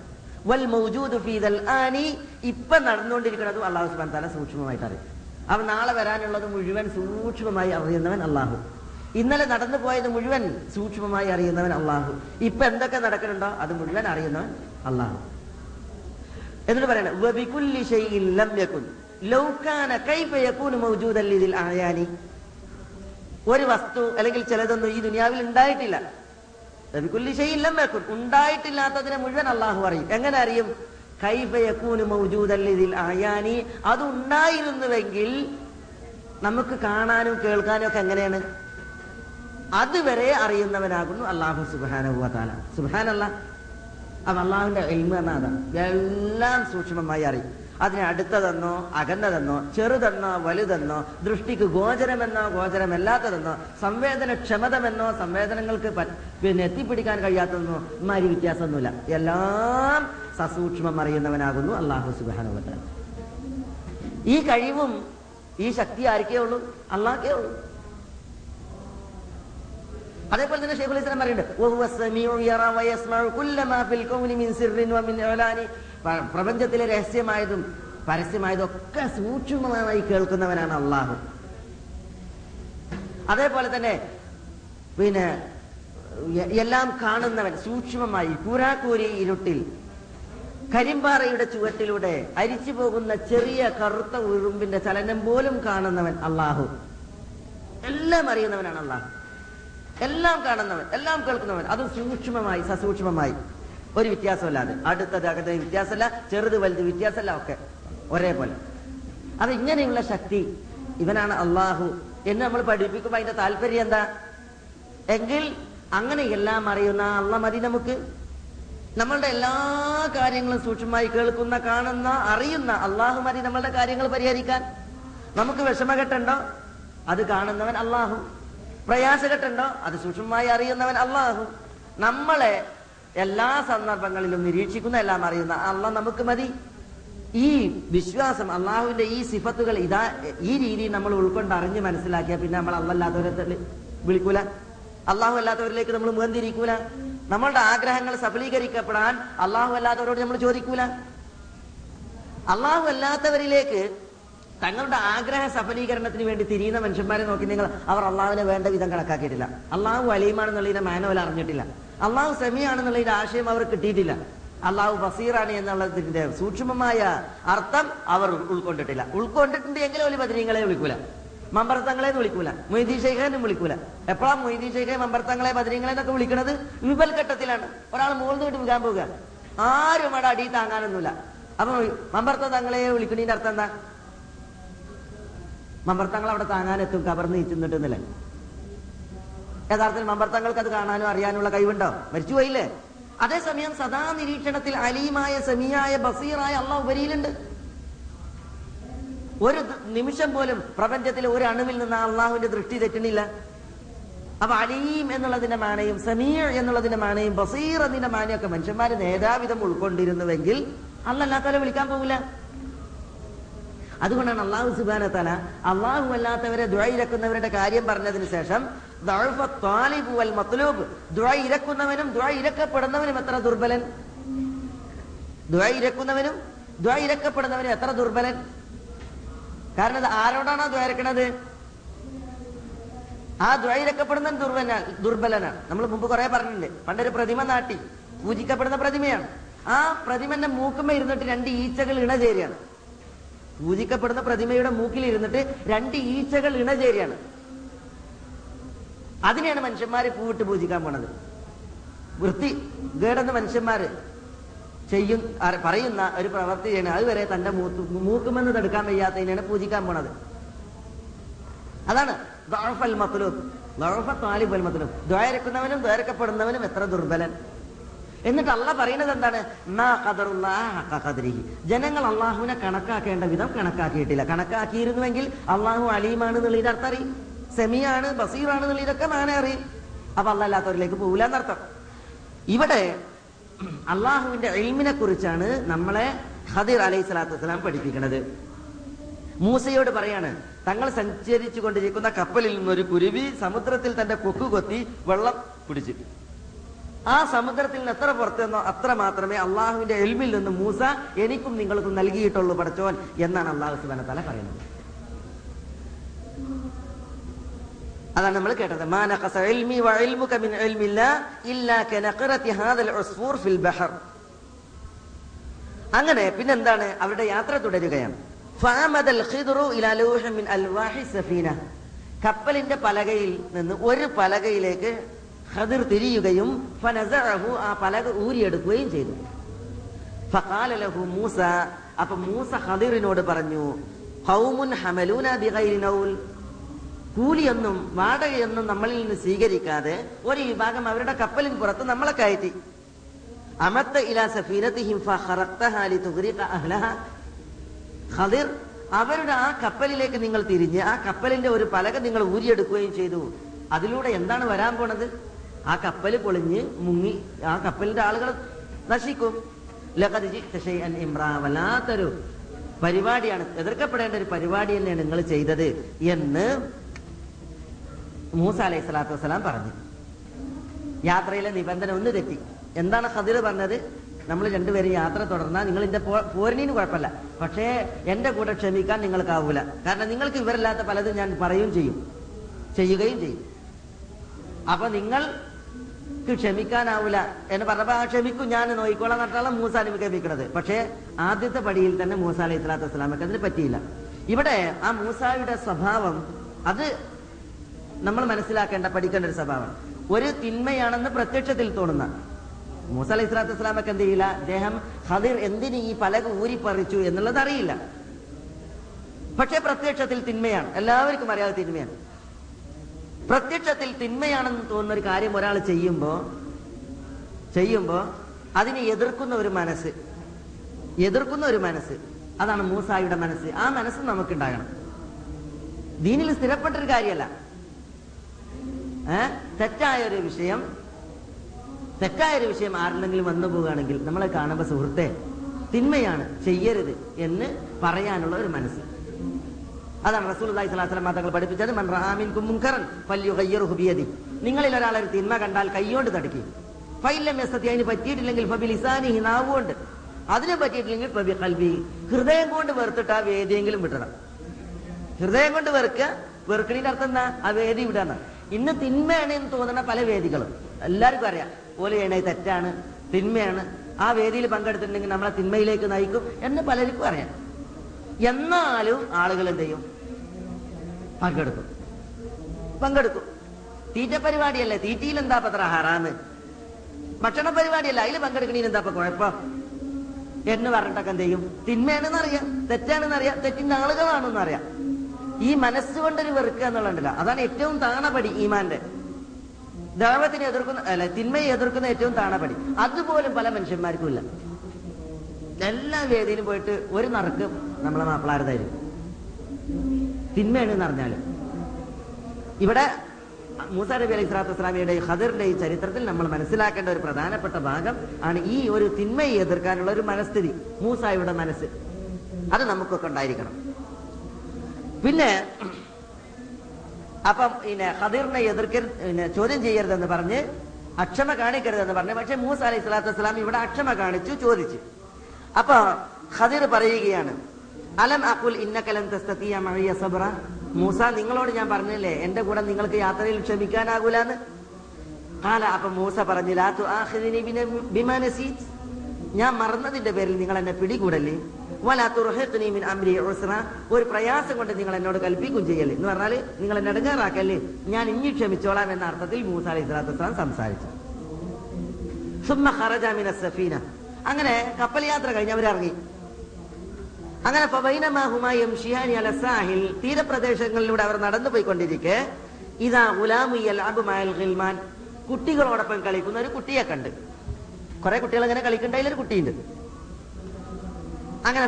വൽ മൗജൂദ് ഫീദൽ ആനി ഇപ്പൊ നടന്നുകൊണ്ടിരിക്കുന്നതും അള്ളാഹു സുബാൻ താല സൂക്ഷ്മമായിട്ട് അറിയും. അവൻ നാളെ വരാനുള്ളത് മുഴുവൻ സൂക്ഷ്മമായി അറിയുന്നവൻ അള്ളാഹു ഇന്നലെ നടന്നു പോയത് മുഴുവൻ സൂക്ഷ്മമായി അറിയുന്നവൻ അള്ളാഹു ഇപ്പൊ എന്തൊക്കെ നടക്കുന്നുണ്ടോ അത് മുഴുവൻ അറിയുന്നവൻ അള്ളാഹു എന്നിട്ട് പറയണം വബികുല്ലി ഷൈഇൻ ലം ലൗ കാന കൈഫ യകൂനു മൗജൂദൻ ലിദിൽ ഒരു വസ്തു അല്ലെങ്കിൽ ചിലതൊന്നും ഈ ദുനിയാവിൽ ഉണ്ടായിട്ടില്ല. ഉണ്ടായിട്ടില്ലാത്തതിനെ മുഴുവൻ അള്ളാഹു അറിയും. എങ്ങനെ അറിയും? കൈഫ യകൂനു മൗജൂദൻ ലിദിൽ അയാനി അത് ഉണ്ടായിരുന്നുവെങ്കിൽ നമുക്ക് കാണാനും കേൾക്കാനും ഒക്കെ എങ്ങനെയാണ്? അതുവരെ അറിയുന്നവനാകുന്നു അള്ളാഹു സുബാനുഭവത്താല താല സുബാനല്ല അത് അള്ളാഹുവിന്റെ എൽമ എന്നാണ് എല്ലാം സൂക്ഷ്മമായി അറിയും. അതിനെ അടുത്തതെന്നോ അകന്നതെന്നോ ചെറുതെന്നോ വലുതെന്നോ ദൃഷ്ടിക്ക് ഗോചരമെന്നോ ഗോചരമല്ലാത്തതെന്നോ സംവേദനക്ഷമതമെന്നോ സംവേദനങ്ങൾക്ക് പിന്നെ എത്തിപ്പിടിക്കാൻ കഴിയാത്തതെന്നോ മാരി വ്യത്യാസമൊന്നുമില്ല. എല്ലാം സസൂക്ഷ്മം അറിയുന്നവനാകുന്നു അള്ളാഹു സുബാനുവ ഈ കഴിവും ഈ ശക്തി ആർക്കേ ഉള്ളൂ? അള്ളാഹ്ക്കേ ഉള്ളൂ. അതേപോലെ തന്നെ ഷെയ്ഖുൽ ഇസ്ലാം പറയുന്നുണ്ട് പ്രപഞ്ചത്തിലെ രഹസ്യമായതും പരസ്യമായതും ഒക്കെ സൂക്ഷ്മമായി കേൾക്കുന്നവനാണ് അള്ളാഹു. അതേപോലെ തന്നെ പിന്നെ എല്ലാം കാണുന്നവൻ സൂക്ഷ്മമായി കൂരാക്കൂരി ഇരുട്ടിൽ കരിമ്പാറയുടെ ചുവട്ടിലൂടെ അരിച്ചു പോകുന്ന ചെറിയ കറുത്ത ഉറുമ്പിന്റെ ചലനം പോലും കാണുന്നവൻ അള്ളാഹു. എല്ലാം അറിയുന്നവനാണ് അള്ളാഹു. എല്ലാം കാണുന്നവൻ എല്ലാം കേൾക്കുന്നവൻ. അത് സൂക്ഷ്മമായി സസൂക്ഷ്മമായി. ഒരു വ്യത്യാസമല്ലാതെ. അടുത്തത് അകത്ത് വ്യത്യാസമല്ല ചെറുത് വലുത് വ്യത്യാസമല്ല ഒക്കെ. ഒരേപോലെ. അത് ഇങ്ങനെയുള്ള ശക്തി ഇവനാണ് അള്ളാഹു എന്ന് നമ്മൾ പഠിപ്പിക്കുമ്പോൾ അതിന്റെ താല്പര്യം എന്താ? എങ്കിൽ അങ്ങനെ എല്ലാം അറിയുന്ന അള്ള മതി നമുക്ക്. നമ്മളുടെ എല്ലാ കാര്യങ്ങളും സൂക്ഷ്മമായി കേൾക്കുന്ന കാണുന്ന അറിയുന്ന അള്ളാഹു മതി നമ്മളുടെ കാര്യങ്ങൾ പരിഹരിക്കാൻ. നമുക്ക് വിഷമഘട്ടുണ്ടോ അത് കാണുന്നവൻ അള്ളാഹു. പ്രയാസഘട്ടുണ്ടോ അത് സൂക്ഷ്മമായി അറിയുന്നവൻ അള്ളാഹു. നമ്മളെ എല്ലാ സന്ദർഭങ്ങളിലും നിരീക്ഷിക്കുന്ന എല്ലാം അറിയുന്ന അല്ല നമുക്ക് മതി. ഈ വിശ്വാസം അള്ളാഹുവിന്റെ ഈ സിഫത്തുകൾ ഇതാ ഈ രീതിയിൽ നമ്മൾ ഉൾക്കൊണ്ട് അറിഞ്ഞ് മനസ്സിലാക്കിയ പിന്നെ നമ്മൾ അള്ളല്ലാത്തവരെ വിളിക്കൂല. അള്ളാഹു അല്ലാത്തവരിലേക്ക് നമ്മൾ മുഖന്തിരിക്കൂല നമ്മളുടെ ആഗ്രഹങ്ങൾ സഫലീകരിക്കപ്പെടാൻ അള്ളാഹു അല്ലാത്തവരോട് നമ്മൾ ചോദിക്കൂല. അള്ളാഹു അല്ലാത്തവരിലേക്ക് തങ്ങളുടെ ആഗ്രഹ സഫലീകരണത്തിന് വേണ്ടി തിരിയുന്ന മനുഷ്യന്മാരെ നോക്കി നിങ്ങൾ അവർ അള്ളാഹുവിനെ വേണ്ട വിധം കണക്കാക്കിയിട്ടില്ല. അള്ളാഹു അലീമാണെന്നുള്ളതിന്റെ മാനവൽ അറിഞ്ഞിട്ടില്ല. അള്ളാഹു സെമിയാണെന്നുള്ളതിന്റെ ആശയം അവർ കിട്ടിയിട്ടില്ല. അള്ളാഹു ബസീറാണ് എന്നുള്ളതിന്റെ സൂക്ഷ്മമായ അർത്ഥം അവർ ഉൾക്കൊണ്ടിട്ടില്ല. ഉൾക്കൊണ്ടിട്ടുണ്ട് എങ്കിലും ഒരു ബദരീങ്ങളെ വിളിക്കൂല. മമ്പർത്തങ്ങളെ വിളിക്കൂല. മൊയ്തീ ശേഖരനും വിളിക്കൂല. എപ്പോഴാ മൊയ്തീ ശേഖരൻ മമ്പർത്തങ്ങളെ ബദരീങ്ങളെ എന്നൊക്കെ വിളിക്കുന്നത് വിപൽഘട്ടത്തിലാണ് ഒരാൾ മുകളിൽ വിട്ട് വിൽക്കാൻ പോവുക. ആരും അവിടെ അടി താങ്ങാനൊന്നുമില്ല. അപ്പൊ മമ്പർത്ത തങ്ങളെ വിളിക്കുന്നതിന്റെ അർത്ഥം എന്താ? മമ്പർത്തങ്ങൾ അവിടെ താങ്ങാനെത്തും കവർന്ന് നീച്ചുന്നിട്ടുന്നില്ല യഥാർത്ഥത്തിൽ മമ്പർത്തങ്ങൾക്ക് അത് കാണാനും അറിയാനുള്ള കഴിവുണ്ടോ? മരിച്ചുപോയില്ലേ അതേസമയം സദാ നിരീക്ഷണത്തിൽ അലീമായ സെമിയായ ബസീറായ അള്ള ഉപരിയിലുണ്ട്. ഒരു നിമിഷം പോലും പ്രപഞ്ചത്തിലെ ഒരു അണുവിൽ നിന്ന് അള്ളാഹുവിന്റെ ദൃഷ്ടി തെറ്റണില്ല. അപ്പൊ അലീം എന്നുള്ളതിന്റെ മാനയും സമീർ എന്നുള്ളതിന്റെ മാനയും ബസീർ എന്നതിന്റെ മാനയും ഒക്കെ മനുഷ്യന്മാര് നേതാവിധം ഉൾക്കൊണ്ടിരുന്നുവെങ്കിൽ അല്ലല്ലാത്തവരെ വിളിക്കാൻ പോകില്ല അതുകൊണ്ടാണ് അള്ളാഹു സുബാന തല അള്ളാഹു അല്ലാത്തവരെ ദുഴ ഇരക്കുന്നവരുടെ കാര്യം പറഞ്ഞതിന് ശേഷം മത്ലൂബ് ദുഴ ഇരക്കുന്നവനും ദുഴ ഇരക്കപ്പെടുന്നവനും എത്ര ദുർബലൻ? ദുഴ ഇരക്കുന്നവനും ദുഴ ഇരക്കപ്പെടുന്നവനും എത്ര ദുർബലൻ? കാരണം ഇത് ആരോടാണോ ദ്വൈരക്കണത് ആ ദ്വൈരക്കപ്പെടുന്ന ഇരക്കപ്പെടുന്ന ദുർബലനാണ്. നമ്മൾ മുമ്പ് കുറെ പറഞ്ഞിട്ടുണ്ട്. പണ്ടൊരു പ്രതിമ നാട്ടി പൂജിക്കപ്പെടുന്ന പ്രതിമയാണ്. ആ പ്രതിമന്റെ മൂക്കുമ്മ ഇരുന്നിട്ട് രണ്ട് ഈച്ചകൾ ഇണചേരുകയാണ്. പൂജിക്കപ്പെടുന്ന പ്രതിമയുടെ മൂക്കിൽ ഇരുന്നിട്ട് രണ്ട് ഈച്ചകൾ ഇണചേരുകയാണ് അതിനെയാണ് മനുഷ്യന്മാര് പൂവിട്ട് പൂജിക്കാൻ പോണത്. വൃത്തി ഗേടെന്ന് മനുഷ്യന്മാര് ചെയ്യും പറയുന്ന ഒരു പ്രവൃത്തി ചെയ്യണം അതുവരെ തന്റെ മൂത്ത് മൂക്കുമെന്ന് തടുക്കാൻ വയ്യാത്തതിനാണ് പൂജിക്കാൻ പോണത്. അതാണ് ദോഴഫൽ മത്ലൂബ്. ദഅഫ താലിബൽ മത്ലൂബ്. ദ്വയരക്കുന്നവനും ദ്വയരക്കപ്പെടുന്നവനും എത്ര ദുർബലൻ. എന്നിട്ട് അല്ല പറയുന്നത് എന്താണ്. ജനങ്ങൾ അള്ളാഹുവിനെ കണക്കാക്കേണ്ട വിധം കണക്കാക്കിയിട്ടില്ല. കണക്കാക്കിയിരുന്നുവെങ്കിൽ അള്ളാഹു അലീമാണ് എന്നുള്ളതിന്റെ അർത്ഥം അറിയും. സെമിയാണ് ബസീറാണ് എന്നുള്ളതൊക്കെ മാനെ അറിയും. അപ്പൊ അല്ലാത്തവരിലേക്ക് പോകില്ല എന്നർത്ഥം. ഇവിടെ അള്ളാഹുവിന്റെ എൽമിനെ കുറിച്ചാണ് നമ്മളെ ഖദീർ അലൈഹി സ്വലാത്തു വസ്സലാം പഠിപ്പിക്കുന്നത് മൂസയോട് പറയാണ് തങ്ങൾ സഞ്ചരിച്ചു കൊണ്ടിരിക്കുന്ന കപ്പലിൽ നിന്നൊരു കുരുവി സമുദ്രത്തിൽ തന്റെ കൊക്കു കൊത്തി വെള്ളം കുടിച്ചു ആ സമുദ്രത്തിൽ നിന്ന് എത്ര പുറത്തുനിന്നോ അത്ര മാത്രമേ അള്ളാഹുവിന്റെ എൽമിൽ നിന്ന് മൂസ എനിക്കും നിങ്ങൾക്കും നൽകിയിട്ടുള്ളൂ പഠിച്ചോൻ എന്നാണ് അള്ളാഹു സുബാന തല പറയുന്നത്. അതാണ് നമ്മൾ കേട്ടത്. അങ്ങനെ പിന്നെന്താണ്? അവരുടെ യാത്ര തുടരുകയാണ്. കപ്പലിന്റെ പലകയിൽ നിന്ന് ഒരു പലകയിലേക്ക് ഖദിർ തിരിയുകയും ആ പലക ഊരിയെടുക്കുകയും ചെയ്തു. ഫഖാല ലഹു മൂസ അപ്പൊ മൂസ ഖദിറിനോട് പറഞ്ഞു ഖൗമുൻ ഹമലൂന ബിഗൈരി നൗൽ. കൂലിയൊന്നും വാടകയൊന്നും നമ്മളിൽ നിന്ന് സ്വീകരിക്കാതെ ഒരു വിഭാഗം അവരുടെ കപ്പലിന് പുറത്ത് നമ്മളെ കയറ്റി. അമത്ത ഇലാ സഫീനത്തിഹിം ഫഖറഖ്തഹാലി തുഗ്രിഖ അഹ്ലഹ. ഖദിർ അവരുടെ ആ കപ്പലിലേക്ക് നിങ്ങൾ തിരിഞ്ഞ് ആ കപ്പലിന്റെ ഒരു പലക നിങ്ങൾ ഊരിയെടുക്കുകയും ചെയ്തു. അതിലൂടെ എന്താണ് വരാൻ പോണത്? ആ കപ്പൽ പൊളിഞ്ഞ് മുങ്ങി ആ കപ്പലിന്റെ ആളുകൾ നശിക്കും. വല്ലാത്തൊരു പരിപാടിയാണ്. എതിർക്കപ്പെടേണ്ട ഒരു പരിപാടി തന്നെയാണ് നിങ്ങൾ ചെയ്തത് എന്ന് മൂസ അലൈഹി സ്വലാത്തു വസ്സലാം പറഞ്ഞു. യാത്രയിലെ നിബന്ധന ഒന്ന് തെറ്റി. എന്താണ് ഖദിർ പറഞ്ഞത്? നമ്മൾ രണ്ടുപേരും യാത്ര തുടർന്നാൽ നിങ്ങൾ എന്റെ പോരണീന് കുഴപ്പമില്ല. പക്ഷേ എന്റെ കൂടെ ക്ഷമിക്കാൻ നിങ്ങൾക്കാവൂല. കാരണം നിങ്ങൾക്ക് ഇവരല്ലാത്ത പലതും ഞാൻ പറയുകയും ചെയ്യും. ചെയ്യുകയും ചെയ്യും. അപ്പൊ നിങ്ങൾക്ക് ക്ഷമിക്കാനാവൂല. എന്ന് പറഞ്ഞപ്പോ ആ ക്ഷമിക്കും ഞാൻ നോയിക്കോളാം എന്നിട്ടാണ് മൂസ ക്ഷമിക്കണത് പക്ഷേ ആദ്യത്തെ പടിയിൽ തന്നെ മൂസ അലൈഹി ഇസ്ലാത്തു വസ്സലാമക്ക് അതിന് പറ്റിയില്ല. ഇവിടെ ആ മൂസായുടെ സ്വഭാവം അത് നമ്മൾ മനസ്സിലാക്കേണ്ട പഠിക്കേണ്ട ഒരു സ്വഭാവം ഒരു തിന്മയാണെന്ന് പ്രത്യക്ഷത്തിൽ തോന്നുന്ന. മൂസ അലൈഹി സ്വലാത്തു വസ്സലാമക്ക് എന്ത് ചെയ്യില്ല? അദ്ദേഹം ഹദിർ എന്തിന് ഈ പലക ഊരിപ്പറിച്ചു എന്നുള്ളത് അറിയില്ല. പക്ഷേ പ്രത്യക്ഷത്തിൽ തിന്മയാണ്. എല്ലാവർക്കും അറിയാതെ തിന്മയാണ്. പ്രത്യക്ഷത്തിൽ തിന്മയാണെന്ന് തോന്നുന്ന ഒരു കാര്യം ഒരാൾ ചെയ്യുമ്പോ ചെയ്യുമ്പോ അതിനെ എതിർക്കുന്ന ഒരു മനസ്സ് എതിർക്കുന്ന ഒരു മനസ്സ് അതാണ് മൂസായുടെ മനസ്സ്. ആ മനസ്സ് നമുക്കുണ്ടാകണം. ദീനിൽ സ്ഥിരപ്പെട്ടൊരു കാര്യമല്ല. തെറ്റായ ഒരു വിഷയം തെറ്റായ ഒരു വിഷയം ആരുടെങ്കിലും വന്നു പോവുകയാണെങ്കിൽ നമ്മളെ കാണുമ്പോൾ സുഹൃത്തെ തിന്മയാണ് ചെയ്യരുത് എന്ന് പറയാനുള്ള ഒരു മനസ്സ്. അതാണ് അലൈഹി വസല്ലം തങ്ങൾ പഠിപ്പിച്ചത്. മൻ റഹാമിൻ ഫല്യുഗയ്യിറുഹു ബിയദി. നിങ്ങളിൽ ഒരാൾ ഒരു തിന്മ കണ്ടാൽ കൈയോണ്ട് തടുക്കി. ഫൈലം യസ്തതി അതിന് പറ്റിയിട്ടില്ലെങ്കിൽ ഫബി ലിസാനി നാവുകൊണ്ട്. അതിനെ പറ്റിയിട്ടില്ലെങ്കിൽ ഫബി ഖൽബി. ഹൃദയം കൊണ്ട് വെറുത്തിട്ട് ആ വേദിയെങ്കിലും വിടണം. ഹൃദയം കൊണ്ട് വെറുക്കുക വെറുക്കണിന്റെ അർത്ഥം എന്താ? ആ വേദി വിടാന്ന് ഇന്ന് തിന്മയാണ് എന്ന് തോന്നുന്ന പല വേദികളും. എല്ലാവർക്കും അറിയാം. പോലെ ചെയ്യണേ തെറ്റാണ് തിന്മയാണ്. ആ വേദിയിൽ പങ്കെടുത്തിട്ടുണ്ടെങ്കിൽ നമ്മളെ തിന്മയിലേക്ക് നയിക്കും എന്ന് പലർക്കും അറിയാം. എന്നാലും ആളുകൾ എന്ത് ചെയ്യും? പങ്കെടുക്കും. പങ്കെടുക്കും. തീറ്റ പരിപാടിയല്ലേ? തീറ്റയിൽ എന്താ പത്ര ഹറാന്ന്? ഭക്ഷണ പരിപാടിയല്ല അതിൽ പങ്കെടുക്കണീന് എന്താ ഇപ്പൊ കുഴപ്പം? എന്ന് പറഞ്ഞിട്ടൊക്കെ എന്ത് ചെയ്യും? തിന്മയാണെന്ന് അറിയാം തെറ്റാണെന്ന് അറിയാം തെറ്റിന്റെ ആളുകളാണെന്ന് അറിയാം. ഈ മനസ്സുകൊണ്ടൊരു വെറുക്കുക എന്നുള്ളതല്ല അതാണ് ഏറ്റവും താണപടി ഈമാന്റെ. ദൈവത്തിനെ എതിർക്കുന്ന അല്ല തിന്മയെ എതിർക്കുന്ന ഏറ്റവും താണപടി. അതുപോലും പല മനുഷ്യന്മാർക്കും ഇല്ല. എല്ലാ വേദിയിലും പോയിട്ട് ഒരു നറുക്ക് നമ്മളെ മാപ്പിളാരതായിരിക്കും തിന്മയാണ് അറിഞ്ഞാൽ ഇവിടെ മൂസ നബി അലൈഹി സ്വലാത്തു വസ്സലാമിയുടെ ഈ ചരിത്രത്തിൽ നമ്മൾ മനസ്സിലാക്കേണ്ട ഒരു പ്രധാനപ്പെട്ട ഭാഗം ആണ് ഈ ഒരു തിന്മയെ എതിർക്കാനുള്ള ഒരു മനസ്ഥിതി മൂസായുടെ മനസ്സ്. അത് നമുക്കൊക്കെ ഉണ്ടായിരിക്കണം. പിന്നെ അപ്പം പിന്നെ ഖദീറിനെ എതിർക്ക പിന്നെ ചോദ്യം ചെയ്യരുതെന്ന് പറഞ്ഞ് അക്ഷമ കാണിക്കരുതെന്ന് പറഞ്ഞു പക്ഷെ മൂസ അലൈഹി സ്വലാത്തു വസ്സലാം ഇവിടെ അക്ഷമ കാണിച്ചു ചോദിച്ചു. അപ്പൊ ഖദീർ പറയുകയാണ് അലം അഖുൽ ഇന്നക്കലം തസ്തതിയ മഅിയ സബ്ര മൂസ നിങ്ങളോട് ഞാൻ പറഞ്ഞില്ലേ എന്റെ കൂടെ നിങ്ങൾക്ക് യാത്രയിൽ ക്ഷമിക്കാനാകൂലെന്ന്? കാല അപ്പൊ മൂസ പറഞ്ഞു ഞാൻ മറന്നതിന്റെ പേരിൽ നിങ്ങൾ എന്നെ പിടികൂടല്ലേ? ഒരു പ്രയാസം കൊണ്ട് നിങ്ങൾ എന്നോട് കൽപ്പിക്കും ചെയ്യല്ലേ? എന്ന് പറഞ്ഞാൽ നിങ്ങൾ എന്നെ ഇടങ്ങാറാക്കല്ലേ ഞാൻ ഇനി ക്ഷമിച്ചോളാം എന്ന അർത്ഥത്തിൽ മൂസ വസ്സലാം സംസാരിച്ചു. ഖറജ മിന സഫീന. അങ്ങനെ കപ്പൽ യാത്ര കഴിഞ്ഞ് അവരിറങ്ങി. അങ്ങനെ ഫബൈനമാഹുമായും ഷിഹാനി അല സാഹിൽ തീരപ്രദേശങ്ങളിലൂടെ അവർ നടന്നു പോയിക്കൊണ്ടിരിക്കെ. ഇതാ ഗുലാമുയൽ അബുമായൽ ഹിൽമാൻ കുട്ടികളോടൊപ്പം കളിക്കുന്ന ഒരു കുട്ടിയെ കണ്ട്. കുറെ കുട്ടികൾ അങ്ങനെ കളിക്കണ്ടതിൽ ഒരു കുട്ടിയുണ്ട്. അങ്ങനെ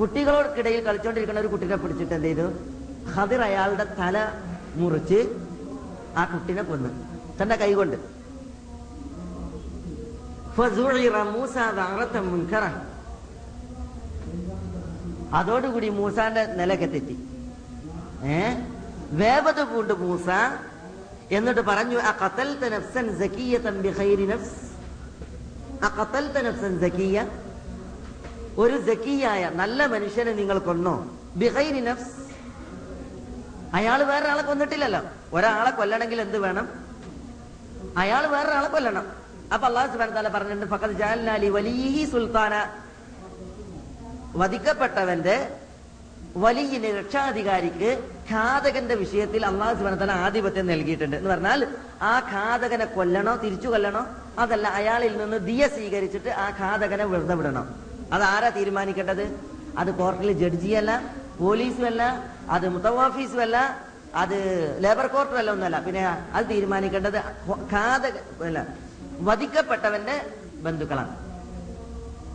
കുട്ടികളോടൊക്കിടയിൽ കളിച്ചോണ്ടിരിക്കുന്ന ഒരു കുട്ടിനെ പിടിച്ചിട്ട് എന്ത് ചെയ്തു? ഹദിർ അയാളുടെ തല മുറിച്ച് ആ കുട്ടിനെ കൊന്ന്. തന്റെ കൈകൊണ്ട് അതോടുകൂടി മൂസാന്റെ നിലക്കെ തെറ്റി ഏ? വേപത് പൂണ്ട് മൂസ എന്നിട്ട് പറഞ്ഞു ആ കത്തൽ നഫ്സൻ നഫ്സ്. ആ കത്തൽ നഫ്സൻ സക്കിയ ഒരു സക്കീയായ നല്ല മനുഷ്യനെ നിങ്ങൾ കൊന്നോ? ബിഹൈരി നഫ്സ്. അയാൾ വേറെ ആളെ കൊന്നിട്ടില്ലല്ലോ. ഒരാളെ കൊല്ലണമെങ്കിൽ എന്ത് വേണം? അയാൾ വേറൊരാളെ കൊല്ലണം. അപ്പൊ അള്ളാഹു സുബാൻ താല പറഞ്ഞിട്ടുണ്ട് ഫഖദ് ജഅൽനാ വലിയ സുൽത്താന. വധിക്കപ്പെട്ടവന്റെ വലിയ രക്ഷാധികാരിക്ക് ഘാതകന്റെ വിഷയത്തിൽ അള്ളാഹു സുബാൻ താല ആധിപത്യം നൽകിയിട്ടുണ്ട്. എന്ന് പറഞ്ഞാൽ ആ ഘാതകനെ കൊല്ലണോ തിരിച്ചു കൊല്ലണോ? അതല്ല അയാളിൽ നിന്ന് ദിയ സ്വീകരിച്ചിട്ട് ആ ഘാതകനെ വെറുതെ വിടണം. അത് ആരാ തീരുമാനിക്കേണ്ടത്? അത് കോർട്ടിൽ ജഡ്ജിയല്ല പോലീസും അല്ല അത് മുത്തവാഫീസും അല്ല അത് ലേബർ കോർട്ടർ അല്ല ഒന്നല്ല. പിന്നെ അത് തീരുമാനിക്കേണ്ടത് ഖാദ അല്ല വധിക്കപ്പെട്ടവന്റെ ബന്ധുക്കളാണ്.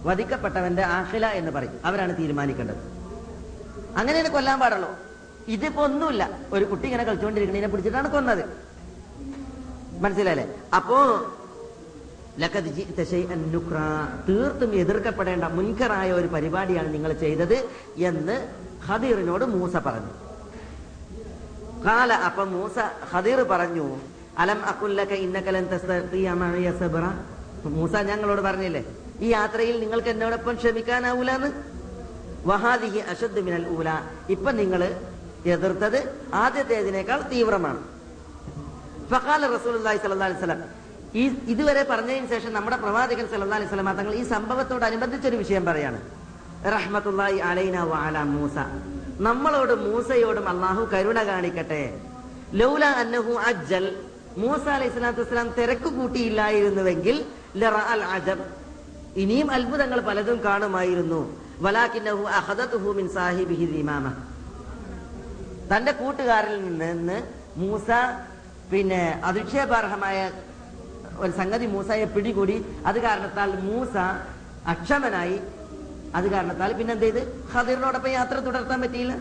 വധിക്കപ്പെട്ടവന്റെ ആഹില എന്ന് പറയും. അവരാണ് തീരുമാനിക്കേണ്ടത്. അങ്ങനെയാണ് കൊല്ലാൻ പാടുള്ളൂ. ഇതിപ്പോ ഒന്നുമില്ല. ഒരു കുട്ടി ഇങ്ങനെ കളിച്ചുകൊണ്ടിരിക്കണതിനെ പിടിച്ചിട്ടാണ് കൊന്നത്. മനസ്സിലായല്ലേ? അപ്പോ. തീർത്തും എതിർക്കപ്പെടേണ്ട മുൻകറായ ഒരു പരിപാടിയാണ് നിങ്ങൾ ചെയ്തത് എന്ന് ഖദീറിനോട് മൂസ പറഞ്ഞു. കാല അപ്പൊ മൂസ ഖദീർ പറഞ്ഞു അലം അക്കുല്ലക്ക മഅയ സബ്റ? മൂസ ഞങ്ങളോട് പറഞ്ഞില്ലേ ഈ യാത്രയിൽ നിങ്ങൾക്ക് എന്നോടൊപ്പം ക്ഷമിക്കാനാവൂലെന്ന്? വഹാദിഹി അശുദ്ധ മിനൽ ഊല. ഇപ്പൊ നിങ്ങൾ എതിർത്തത് ആദ്യത്തേതിനേക്കാൾ തീവ്രമാണ്. ഫഖാല ഈ ഇതുവരെ പറഞ്ഞതിന് ശേഷം നമ്മുടെ പ്രവാചകൻ സല്ലല്ലാഹി അലൈഹി തങ്ങൾ ഈ സംഭവത്തോട് സംഭവത്തോടനുബന്ധിച്ചൊരു വിഷയം പറയാണ്. വഅല മൂസ. നമ്മളോട് മൂസയോടും അള്ളാഹു കരുണ കാണിക്കട്ടെ. ലൗല അന്നഹു അജ്ജൽ. മൂസ അലൈഹി സ്വലാത്തു വസ്സലാം തിരക്ക് കൂട്ടിയില്ലായിരുന്നുവെങ്കിൽ ഇനിയും അത്ഭുതങ്ങൾ പലതും കാണുമായിരുന്നു. മിൻ സാഹിബിഹി തന്റെ കൂട്ടുകാരിൽ നിന്ന് മൂസ പിന്നെ അധിക്ഷേപാർഹമായ ഒരു സംഗതി മൂസയെ പിടികൂടി. അത് കാരണത്താൽ മൂസ അക്ഷമനായി അത് കാരണത്താൽ പിന്നെ എന്ത് ചെയ്ത്? ഖദീറിനോടൊപ്പം യാത്ര തുടർത്താൻ പറ്റിയില്ല.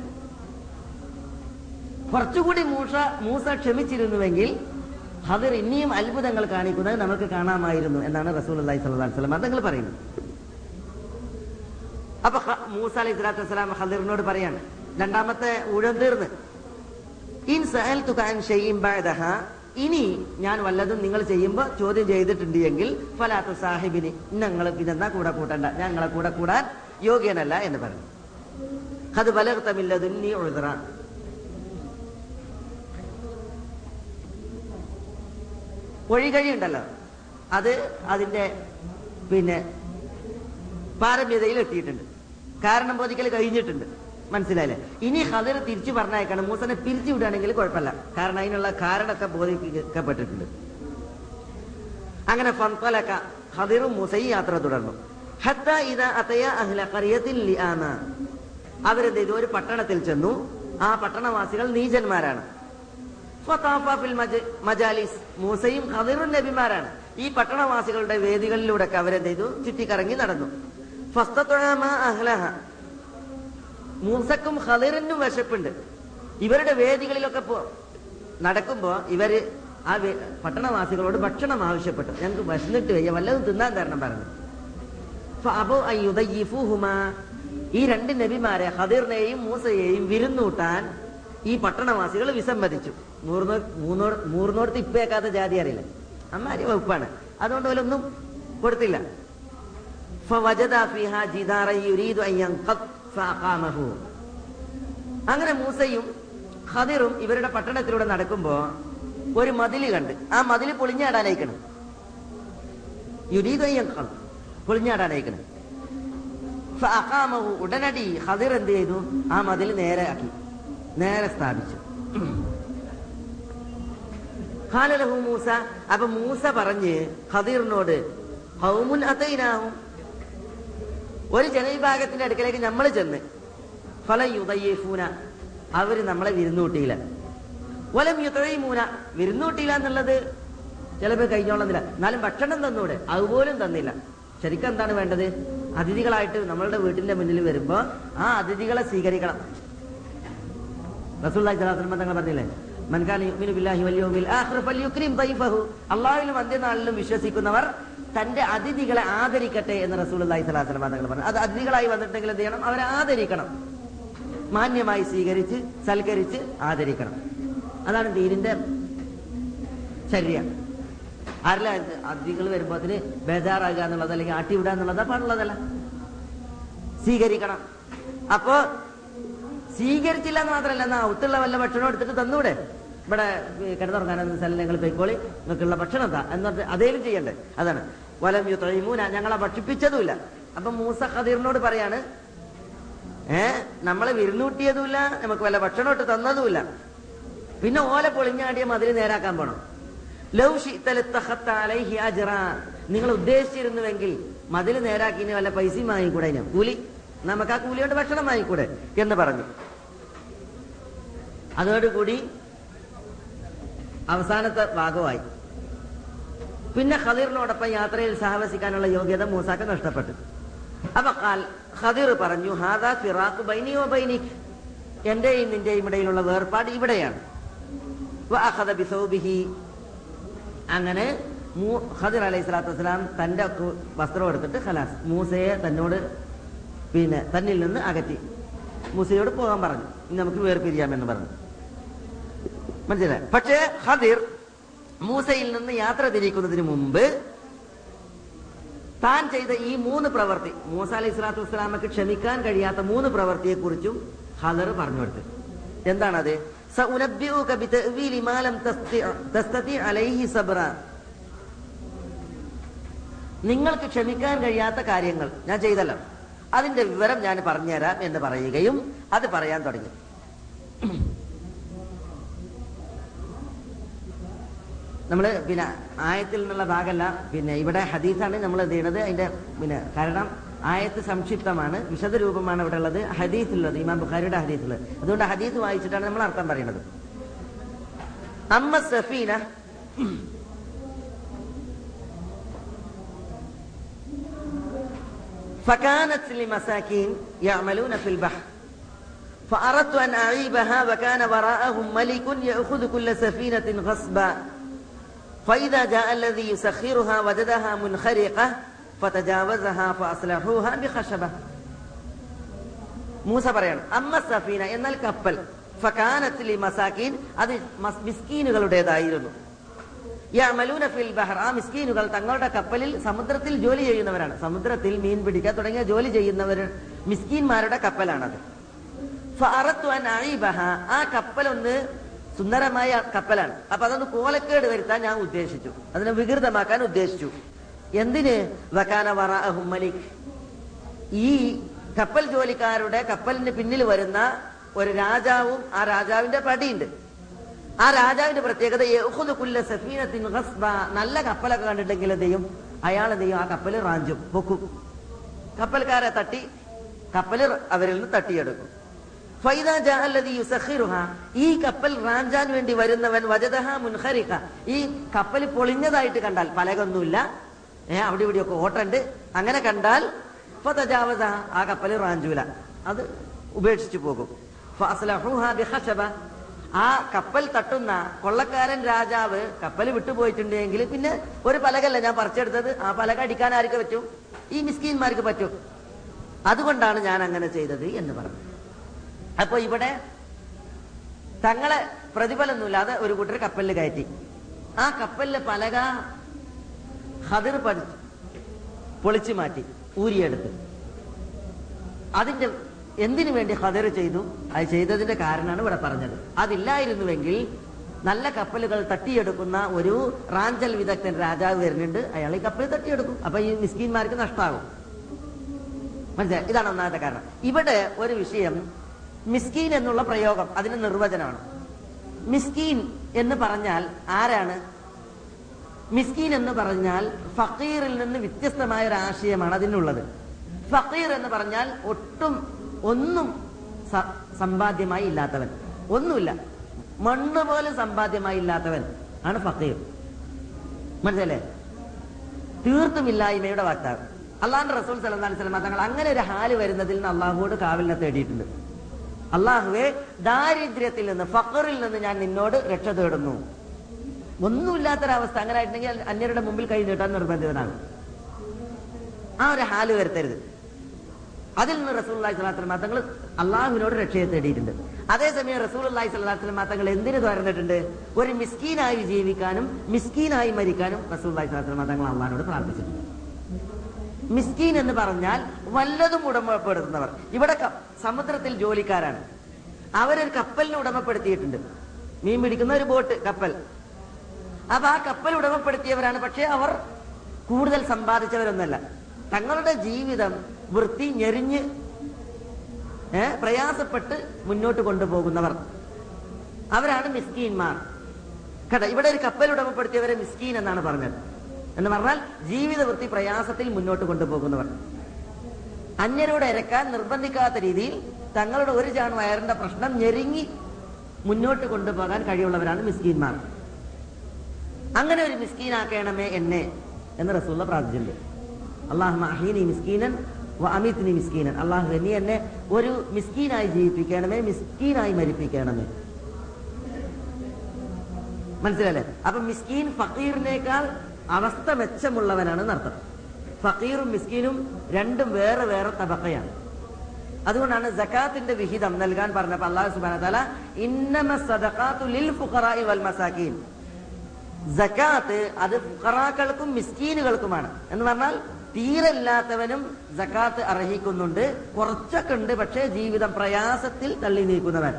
കുറച്ചുകൂടി മൂഷ മൂസ ക്ഷമിച്ചിരുന്നുവെങ്കിൽ ഹദർ ഇനിയും അത്ഭുതങ്ങൾ കാണിക്കുന്നത് നമുക്ക് കാണാമായിരുന്നു എന്നാണ് റസൂൽ അള്ളഹി സ്വലാ വസ്ലം അതങ്ങൾ പറയുന്നത്. അപ്പൊ മൂസ അലൈഹി സ്വലാത്തു വസ്സലാം ഹദറിനോട് പറയാണ് രണ്ടാമത്തെ ഊഴം തീർന്ന്. ഇൻ സഹൽ തുകാൻ ബഅദഹ ഇനി ഞാൻ വല്ലതും നിങ്ങൾ ചെയ്യുമ്പോൾ ചോദ്യം ചെയ്തിട്ടുണ്ട് എങ്കിൽ ഫലാത്ത സാഹിബിന് ഞങ്ങൾ പിന്നെന്നാ കൂടെ കൂട്ടണ്ട? ഞങ്ങളെ കൂടെ കൂടാൻ യോഗ്യനല്ല എന്ന് പറഞ്ഞു. അത് ബലർത്തമില്ലതുന്നി നീ ഒഴികഴി ഉണ്ടല്ലോ അത് അതിന്റെ പിന്നെ പാരമ്യതയിൽ എത്തിയിട്ടുണ്ട് കാരണം ബോധിക്കൽ കഴിഞ്ഞിട്ടുണ്ട്. മനസ്സിലായില്ലേ? ഇനി ഹദർ തിരിച്ചു പറഞ്ഞേക്കാണ് മൂസനെ പിരിച്ചു വിടുകയാണെങ്കിൽ കുഴപ്പമില്ല. കാരണം അതിനുള്ള കാരണമൊക്കെ ബോധിപ്പിക്കപ്പെട്ടിട്ടുണ്ട്. അങ്ങനെ ഫൻതലക ഹദിറും മൂസയും യാത്ര തുടർന്നു. അതയ അഹ്ല അവരെന്ത് ചെയ്തു? ഒരു പട്ടണത്തിൽ ചെന്നു. ആ പട്ടണവാസികൾ നീചന്മാരാണ്. മജാലിസ്. മൂസയും ഖദിറും നബിമാരാണ്. ഈ പട്ടണവാസികളുടെ വേദികളിലൂടെ അവരെന്ത് ചെയ്തു? ചുറ്റിക്കറങ്ങി നടന്നു. മൂസക്കും ഹളിറിനും വിശപ്പുണ്ട്. ഇവരുടെ വേദികളിലൊക്കെ പോ നടക്കുമ്പോ ഇവർ ആ പട്ടണവാസികളോട് ഭക്ഷണം ആവശ്യപ്പെട്ടു. ഞങ്ങൾക്ക് വശന്നിട്ട് വയ്യ. വല്ലതും തിന്നാൻ തരണം പറഞ്ഞു. അപ്പോ അയ്യുദയ്യൂഹുമ ഈ രണ്ട് നബിമാരെ ഹദീറിനെയും മൂസയെയും വിരുന്നൂട്ടാൻ ഈ പട്ടണവാസികൾ വിസമ്മതിച്ചു. മൂർന്നോ മൂന്നോട് മൂർന്നോടത്ത് ഇപ്പേക്കാത്ത ജാതി അറിയില്ല. അമ്മാരി വകുപ്പാണ്. അതുകൊണ്ട് അവരൊന്നും കൊടുത്തില്ല. ഫവജദ അങ്ങനെ മൂസയും ഖദിറും ഇവരുടെ പട്ടണത്തിലൂടെ നടക്കുമ്പോ ഒരു മതിൽ കണ്ട്. ആ മതിൽ പൊളിഞ്ഞാടാനയക്കണം. യുരീതയ്യക്കണം പൊളിഞ്ഞാടാനയക്കണം. ഫഅഖാമഹു ഉടനടി ഹദിർ എന്ത് ചെയ്തു? ആ മതിൽ നേരെ ആക്കി നേരെ സ്ഥാപിച്ചു. ഖാലലഹു മൂസ. അപ്പൊ മൂസ പറഞ്ഞ് ഖദീറിനോട് ഹൗമുൻ അതൈനാഹും ഒരു ജനവിഭാഗത്തിന്റെ അടുക്കലേക്ക് നമ്മൾ ചെന്ന് ഫല യുദൈഫൂന അവർ നമ്മളെ വിരുന്നൂട്ടിയില്ല. വലം യുതഴീമൂന വിരുന്നൂട്ടിയില്ല എന്നുള്ളത് ചിലപ്പോൾ കഴിഞ്ഞോളുന്നില്ല എന്നാലും ഭക്ഷണം തന്നൂടെ അതുപോലും തന്നില്ല. ശരിക്കും എന്താണ് വേണ്ടത്? അതിഥികളായിട്ട് നമ്മളുടെ വീട്ടിന്റെ മുന്നിൽ വരുമ്പോ ആ അതിഥികളെ സ്വീകരിക്കണം. തങ്ങൾ പറഞ്ഞില്ലേ മൻ കാന യുഅ്മിനു ബില്ലാഹി വൽ യൗമിൽ ആഖിർ ഫൽയുക്രിം ദൈഫഹു. അല്ലാഹുവിലും അന്ത്യനാളിലും വിശ്വസിക്കുന്നവർ തന്റെ അതിഥികളെ ആദരിക്കട്ടെ എന്ന് സ്വല്ലല്ലാഹു അലൈഹി വസല്ലം തങ്ങൾ പറഞ്ഞു. അത് അതിഥികളായി വന്നിട്ടെങ്കിൽ എന്ത് ചെയ്യണം? അവരെ ആദരിക്കണം. മാന്യമായി സ്വീകരിച്ച് സൽക്കരിച്ച് ആദരിക്കണം. അതാണ് ദീനിന്റെ ശരീരം. ആരല്ല അതിഥികൾ വരുമ്പോൾ അതിന് ബേജാറാകുക എന്നുള്ളത് അല്ലെങ്കിൽ ആട്ടിവിടുക എന്നുള്ളത് പാടുള്ളതല്ല സ്വീകരിക്കണം. അപ്പോ സ്വീകരിച്ചില്ല എന്ന് മാത്രമല്ല എന്നാ ഒത്തുള്ള വല്ല ഭക്ഷണം എടുത്തിട്ട് തന്നൂടെ? ഇവിടെ കിടന്നുറങ്ങാനെന്ന സ്ഥലം ഞങ്ങൾ പോയിക്കോളി. നിങ്ങൾക്കുള്ള ഭക്ഷണം എന്താ? എന്നിട്ട് അതേലും ചെയ്യണ്ടേ? അതാണ്. വലം യുത്രൈമൂന ഞങ്ങളെ ഭക്ഷിപ്പിച്ചതുമില്ല. അപ്പൊ മൂസ ഖദീറിനോട് പറയാണ് ഏ നമ്മളെ വിരുന്നൂട്ടിയതുമില്ല നമുക്ക് വല്ല ഭക്ഷണം ഇട്ട് തന്നതുമില്ല. പിന്നെ ഓല പൊളിഞ്ഞാടിയ മതിൽ നേരാക്കാൻ പോണം? നിങ്ങൾ ഉദ്ദേശിച്ചിരുന്നുവെങ്കിൽ മതിൽ നേരാക്കി വല്ല പൈസയും വാങ്ങിക്കൂടെ ഞാൻ കൂലി? നമുക്ക് ആ കൂലിയോട് ഭക്ഷണം വാങ്ങിക്കൂടെ? എന്ന് പറഞ്ഞു. അതോടുകൂടി അവസാനത്തെ ഭാഗമായി. പിന്നെ ഖദീറിനോടൊപ്പം യാത്രയിൽ സഹവസിക്കാനുള്ള യോഗ്യത മൂസാക്ക് നഷ്ടപ്പെട്ടു. അപ്പൊ ഖദീർ പറഞ്ഞു ഹാദാ ഫിറാഖ് ബൈനി വ ബൈനിക് എന്റെയും നിന്റെയും ഇടയിലുള്ള വേർപാട് ഇവിടെയാണ്. അങ്ങനെ ഖദിർ അലൈഹി സ്വലാത്തു വസ്സലാം തന്റെ വസ്ത്രം എടുത്തിട്ട് ഖലാസ് മൂസയെ തന്നോട് പിന്നെ തന്നിൽ നിന്ന് അകറ്റി. മൂസയോട് പോകാൻ പറഞ്ഞു നമുക്ക് വേർപിരിയാമെന്ന് പറഞ്ഞു. മനസ്സിലായി? പക്ഷേ ഹദിർ മൂസയിൽ നിന്ന് യാത്ര തിരിക്കുന്നതിന് മുമ്പ് താൻ ചെയ്ത ഈ മൂന്ന് പ്രവൃത്തി മൂസ അലൈഹി സ്വലാത്തു വസ്സലാമക്ക് ക്ഷമിക്കാൻ കഴിയാത്ത മൂന്ന് പ്രവൃത്തിയെ കുറിച്ചും ഖദർ പറഞ്ഞു കൊടുത്തു. എന്താണത്? നിങ്ങൾക്ക് ക്ഷമിക്കാൻ കഴിയാത്ത കാര്യങ്ങൾ ഞാൻ ചെയ്തല്ലോ. അതിന്റെ വിവരം ഞാൻ പറഞ്ഞുതരാം എന്ന് പറയുകയും അത് പറയാൻ തുടങ്ങി. നമ്മൾ പിന്നെ ആയത്തിൽ നിന്നുള്ള ഭാഗമല്ല പിന്നെ ഇവിടെ ഹദീസാണ് നമ്മൾ എന്ത് ചെയ്യണത് അതിന്റെ പിന്നെ കാരണം ആയത്ത് സംക്ഷിപ്തമാണ് വിശദ രൂപമാണ് ഇവിടെ ഉള്ളത് ഹദീസുള്ളത് ഇമാം ബുഖാരിയുടെ ഹദീസുള്ളത് അതുകൊണ്ട് ഹദീസ് വായിച്ചിട്ടാണ് നമ്മൾ അർത്ഥം പറയുന്നത് അമ്മ സഫീന فكانت لمساكين يعملون في البحر فأردت أن أعيبها وكان وراءهم ملك يأخذ كل سفينة غصبا فإذا جاء الذي يسخرها وجدها منخرقة فتجاوزها فأصلحوها بخشبة മൂസ പറയാണ് അമ്മ സഫീന എന്നാൽ കപ്പൽ ഫകാനത്തിലെ മസാക്കീൻ അത് മസ്- മിസ്കീനുകളുടേതായിരുന്നു യഅമലൂന ഫിൽ ബഹർ ആ മിസ്കീനുകൾ തങ്ങളുടെ കപ്പലിൽ സമുദ്രത്തിൽ ജോലി ചെയ്യുന്നവരാണ് സമുദ്രത്തിൽ മീൻ പിടിക്കുക തുടങ്ങിയ ജോലി ചെയ്യുന്നവർ മിസ്കീന്മാരുടെ കപ്പലാണത് ഫഅറത്തു അൻ അഈബഹ ആ കപ്പൽ ഒന്ന് സുന്ദരമായ കപ്പലാണ്. അപ്പൊ അതൊന്ന് കോലക്കേട് വരുത്താൻ ഞാൻ ഉദ്ദേശിച്ചു. അതിനെ വികൃതമാക്കാൻ ഉദ്ദേശിച്ചു. എന്തിന്? വക്കാന മലിക്. ഈ കപ്പൽ ജോലിക്കാരുടെ കപ്പലിന് പിന്നിൽ വരുന്ന ഒരു രാജാവും ആ രാജാവിന്റെ പടിയുണ്ട്. ആ രാജാവിന്റെ പ്രത്യേകത നല്ല കപ്പലൊക്കെ കണ്ടിട്ടെങ്കിൽ എന്ത് ചെയ്യും? അയാൾ എന്ത് ചെയ്യും? ആ കപ്പൽ റാഞ്ചും പൊക്കും. കപ്പൽക്കാരെ തട്ടി കപ്പൽ അവരിൽ നിന്ന് തട്ടിയെടുക്കും. ഈ കപ്പൽ റാഞ്ചാൻ വേണ്ടി വരുന്നവൻ വജതഹ മുൻഹരിക ഈ കപ്പൽ പൊളിഞ്ഞതായിട്ട് കണ്ടാൽ പലകൊന്നുമില്ല. ഏഹ് അവിടെ ഇവിടെയൊക്കെ ഓട്ടുണ്ട്. അങ്ങനെ കണ്ടാൽ ഫതജാവസ ആ കപ്പൽ റാഞ്ചൂല. അത് ഉപേക്ഷിച്ചു പോകും. ആ കപ്പൽ തട്ടുന്ന കൊള്ളക്കാരൻ രാജാവ് കപ്പൽ വിട്ടുപോയിട്ടുണ്ടെങ്കിൽ പിന്നെ ഒരു പലകല്ല ഞാൻ പറിച്ചെടുത്തത്. ആ പലക അടിക്കാൻ ആർക്ക് പറ്റും? ഈ മിസ്കീന്മാർക്ക് പറ്റും. അതുകൊണ്ടാണ് ഞാൻ അങ്ങനെ ചെയ്തത് എന്ന് പറഞ്ഞു. അപ്പൊ ഇവിടെ തങ്ങളെ പ്രതിഫലമൊന്നുമില്ലാതെ ഒരു കൂട്ടർ കപ്പലിൽ കയറ്റി. ആ കപ്പലിലെ പലക ഹതിർ പഠിച്ചു പൊളിച്ചു മാറ്റി ഊരിയെടുത്ത്. അതിന്റെ എന്തിനു വേണ്ടി ഹതിർ ചെയ്തു? അത് ചെയ്തതിന്റെ കാരണമാണ് ഇവിടെ പറഞ്ഞത്. അതില്ലായിരുന്നുവെങ്കിൽ നല്ല കപ്പലുകൾ തട്ടിയെടുക്കുന്ന ഒരു റാഞ്ചൽ വിദഗ്ധൻ രാജാവ് വരുന്നുണ്ട്. അയാൾ ഈ കപ്പൽ തട്ടിയെടുക്കും. അപ്പൊ ഈ മിസ്കീന്മാർക്ക് നഷ്ടമാകും മനസ്സിലായി? ഇതാണ് ഒന്നാമത്തെ കാരണം. ഇവിടെ ഒരു വിഷയം മിസ്കീൻ എന്നുള്ള പ്രയോഗം അതിന് നിർവചനമാണ്. മിസ്കീൻ എന്ന് പറഞ്ഞാൽ ആരാണ്? മിസ്കീൻ എന്ന് പറഞ്ഞാൽ ഫക്കീറിൽ നിന്ന് വ്യത്യസ്തമായ ഒരു ആശയമാണ് അതിനുള്ളത്. ഫക്കീർ എന്ന് പറഞ്ഞാൽ ഒട്ടും ഒന്നും സമ്പാദ്യമായി ഇല്ലാത്തവൻ. ഒന്നുമില്ല. മണ്ണ് പോലും സമ്പാദ്യമായി ഇല്ലാത്തവൻ ആണ് ഫക്കീർ. മനസ്സിലല്ലേ? തീർത്തും ഇല്ലായ്മയുടെ വാക്താവ്. അള്ളാഹിന്റെ റസൂൽ സലഹ് അലൈഹി വസല്ലം തങ്ങൾ അങ്ങനെ ഒരു ഹാൽ വരുന്നതിൽ നിന്ന് അള്ളാഹുവോട് കാവലിനെ തേടിയിട്ടുണ്ട്. അള്ളാഹുവെ ദാരിദ്ര്യത്തിൽ നിന്ന് ഫക്കറിൽ നിന്ന് ഞാൻ നിന്നോട് രക്ഷ തേടുന്നു. ഒന്നുമില്ലാത്തൊരവസ്ഥ. അങ്ങനെ ആയിട്ടുണ്ടെങ്കിൽ അന്യരുടെ മുമ്പിൽ കൈ നീട്ടാൻ നിർബന്ധിതനാണ് ആ ഒരു ഹാൽ വരുത്തരുത്. അതിൽ നിന്ന് റസൂൽ അള്ളാഹി സ്വലാത്തു തങ്ങൾ അള്ളാഹുവിനോട് രക്ഷയെ തേടിയിട്ടുണ്ട്. അതേസമയം റസൂൽ അള്ളാഹി സ്വലാത്തു തങ്ങൾ എന്തിനു തുറന്നിട്ടുണ്ട് ഒരു മിസ്കീനായി ജീവിക്കാനും മിസ്കീനായി മരിക്കാനും റസൂൽ അള്ളാഹി സ്വലാത്തു തങ്ങൾ അള്ളാഹിനോട് പ്രാർത്ഥിച്ചിട്ടുണ്ട്. മിസ്കീൻ എന്ന് പറഞ്ഞാൽ വല്ലതും ഉടമപ്പെടുത്തുന്നവർ. ഇവിടെ സമുദ്രത്തിൽ ജോലിക്കാരാണ്. അവരൊരു കപ്പലിന് ഉടമപ്പെടുത്തിയിട്ടുണ്ട്. മീൻ പിടിക്കുന്ന ഒരു ബോട്ട് കപ്പൽ. അപ്പൊ ആ കപ്പൽ ഉടമപ്പെടുത്തിയവരാണ്. പക്ഷെ അവർ കൂടുതൽ സമ്പാദിച്ചവരൊന്നല്ല തങ്ങളുടെ ജീവിതം വൃത്തി ഞെരിഞ്ഞ് പ്രയാസപ്പെട്ട് മുന്നോട്ട് കൊണ്ടുപോകുന്നവർ. അവരാണ് മിസ്കീൻമാർ. കേട്ടോ ഇവിടെ ഒരു കപ്പൽ ഉടമപ്പെടുത്തിയവരെ മിസ്കീൻ എന്നാണ് പറഞ്ഞത്. എന്ന് പറഞ്ഞാൽ ജീവിത വൃത്തി പ്രയാസത്തിൽ മുന്നോട്ട് കൊണ്ടുപോകുന്നവർ. അന്യരോട് ഇരക്കാൻ നിർബന്ധിക്കാത്ത രീതിയിൽ തങ്ങളുടെ ഒരു ചാൺ വയറിന്റെ പ്രശ്നം ഞെരുങ്ങി മുന്നോട്ട് കൊണ്ടുപോകാൻ കഴിവുള്ളവരാണ് മിസ്കീന്മാർ. അങ്ങനെ ഒരു മിസ്കീനാക്കണമേ എന്നെ എന്ന് റസൂള്ള പ്രാർത്ഥിച്ചിട്ടുണ്ട്. അള്ളാഹു അഹീനി മിസ്കീനൻ അമിത്നി മിസ്കീനൻ. അള്ളാഹു നീ എന്നെ ഒരു മിസ്കീനായി ജീവിപ്പിക്കണമേ മിസ്കീനായി മരിപ്പിക്കണമേ. മനസ്സിലല്ലേ? അപ്പൊ മിസ്കീൻ ഫക്കീറിനേക്കാൾ അവസ്ഥ മെച്ചമുള്ളവനാണ് നർത്തം ഫക്കീറും മിസ്കീനും രണ്ടും വേറെ വേറെ തബക്കയാണ്. അതുകൊണ്ടാണ് ജക്കാത്തിന്റെ വിഹിതം നൽകാൻ പറഞ്ഞപ്പോ അള്ളാഹു സുബാന ഇന്നമ സദഖാത്തു ലിൽ ഫുഖറാഇ വൽ ജക്കാത്ത് അത് ഫുഖറാക്കൾക്കും മിസ്കീനുകൾക്കുമാണ്. എന്ന് പറഞ്ഞാൽ തീരല്ലാത്തവനും ജക്കാത്ത് അർഹിക്കുന്നുണ്ട്. കുറച്ചൊക്കെ ഉണ്ട് പക്ഷേ ജീവിതം പ്രയാസത്തിൽ തള്ളി നീക്കുന്നവൻ.